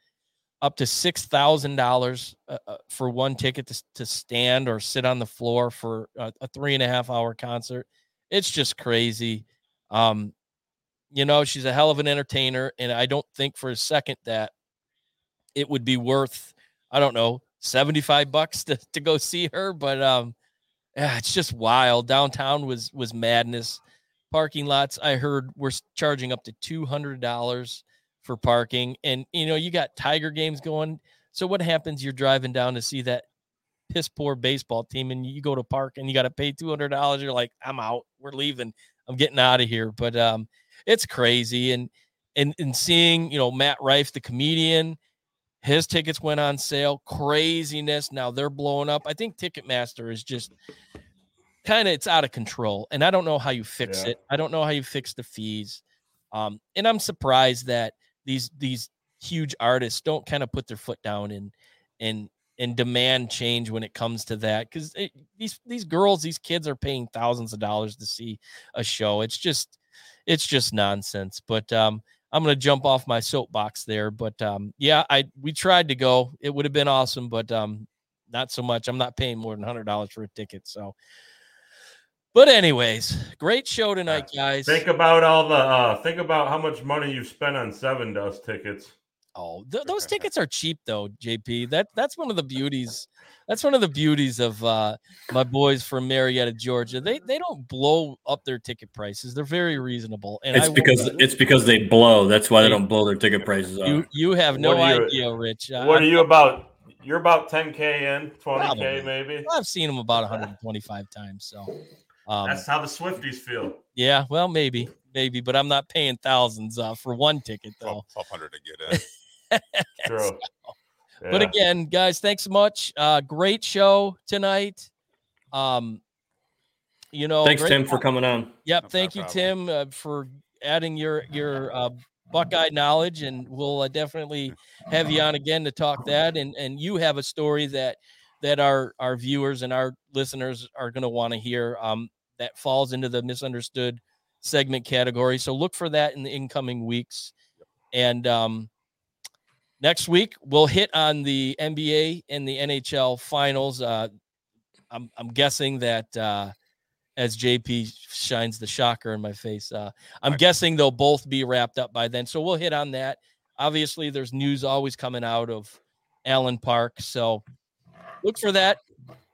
up to six thousand dollars uh, for one ticket to, to stand or sit on the floor for a, a three and a half hour concert. It's just crazy. Um, you know, she's a hell of an entertainer, and I don't think for a second that it would be worth, I don't know, 75 bucks to, to go see her. But um, yeah, it's just wild. Downtown was was madness. Parking lots, I heard, were charging up to two hundred dollars for parking, and you know, you got Tiger games going. So what happens? You're driving down to see that piss poor baseball team, and you go to park and you got to pay two hundred dollars. You're like, I'm out. We're leaving. I'm getting out of here. But um, it's crazy, and and and seeing you know Matt Rife, the comedian, his tickets went on sale. Craziness. Now they're blowing up. I think Ticketmaster is just kind of it's out of control, and I don't know how you fix Yeah. it. I don't know how you fix the fees. Um, and I'm surprised that these these huge artists don't kind of put their foot down and and and demand change when it comes to that because these these girls these kids are paying thousands of dollars to see a show. It's just it's just nonsense. But um i'm gonna jump off my soapbox there but um yeah i we tried to go. It would have been awesome but um not so much. I'm not paying more than hundred dollars for a ticket so but anyways great show tonight guys Think about all the uh think about how much money you spent on Sevendust tickets. Oh, th- those tickets are cheap though, JP. That that's one of the beauties. That's one of the beauties of uh, my boys from Marietta, Georgia. They they don't blow up their ticket prices. They're very reasonable. And It's I will- because it's because they blow. That's why they Hey, don't blow their ticket prices up. you you have no you- idea, Rich. Uh, What are you about? You're about 10k in, 20k Probably. maybe. I've seen them about 125 times. So, um, That's how the Swifties feel. yeah, well, maybe, maybe, but I'm not paying thousands uh, for one ticket though. 1200 to get in. True. But Yeah. again, guys, thanks so much. Uh, great show tonight. Um, you know, Thanks, great- Tim, for coming on. Yep. No thank you, problem. Tim, uh, for adding your your uh, Buckeye knowledge, and we'll uh, definitely have you on again to talk that. And and you have a story that that our our viewers and our listeners are going to want to hear. Um, that falls into the misunderstood segment category. So look for that in the incoming weeks. And um, next week we'll hit on the NBA and the NHL finals. Uh, I'm I'm guessing that. Uh, as JP shines the shocker in my face. Uh, I'm Right. guessing they'll both be wrapped up by then. So we'll hit on that. Obviously, there's news always coming out of Allen Park. So look for that.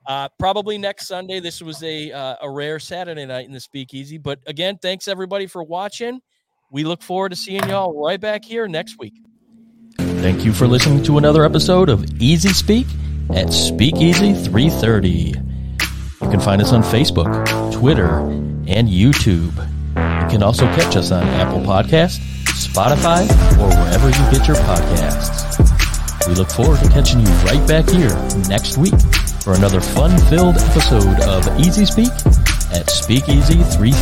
Uh, probably next Sunday. This was a uh, a rare Saturday night in the Speakeasy. But again, thanks everybody for watching. We look forward to seeing y'all right back here next week. Thank you for listening to another episode of Easy Speak at Speakeasy 330. You can find us on Facebook, Twitter, and YouTube. You can also catch us on Apple Podcast, Spotify, or wherever you get your podcasts. We look forward to catching you right back here next week for another fun-filled episode of Easy Speak at Speakeasy 330.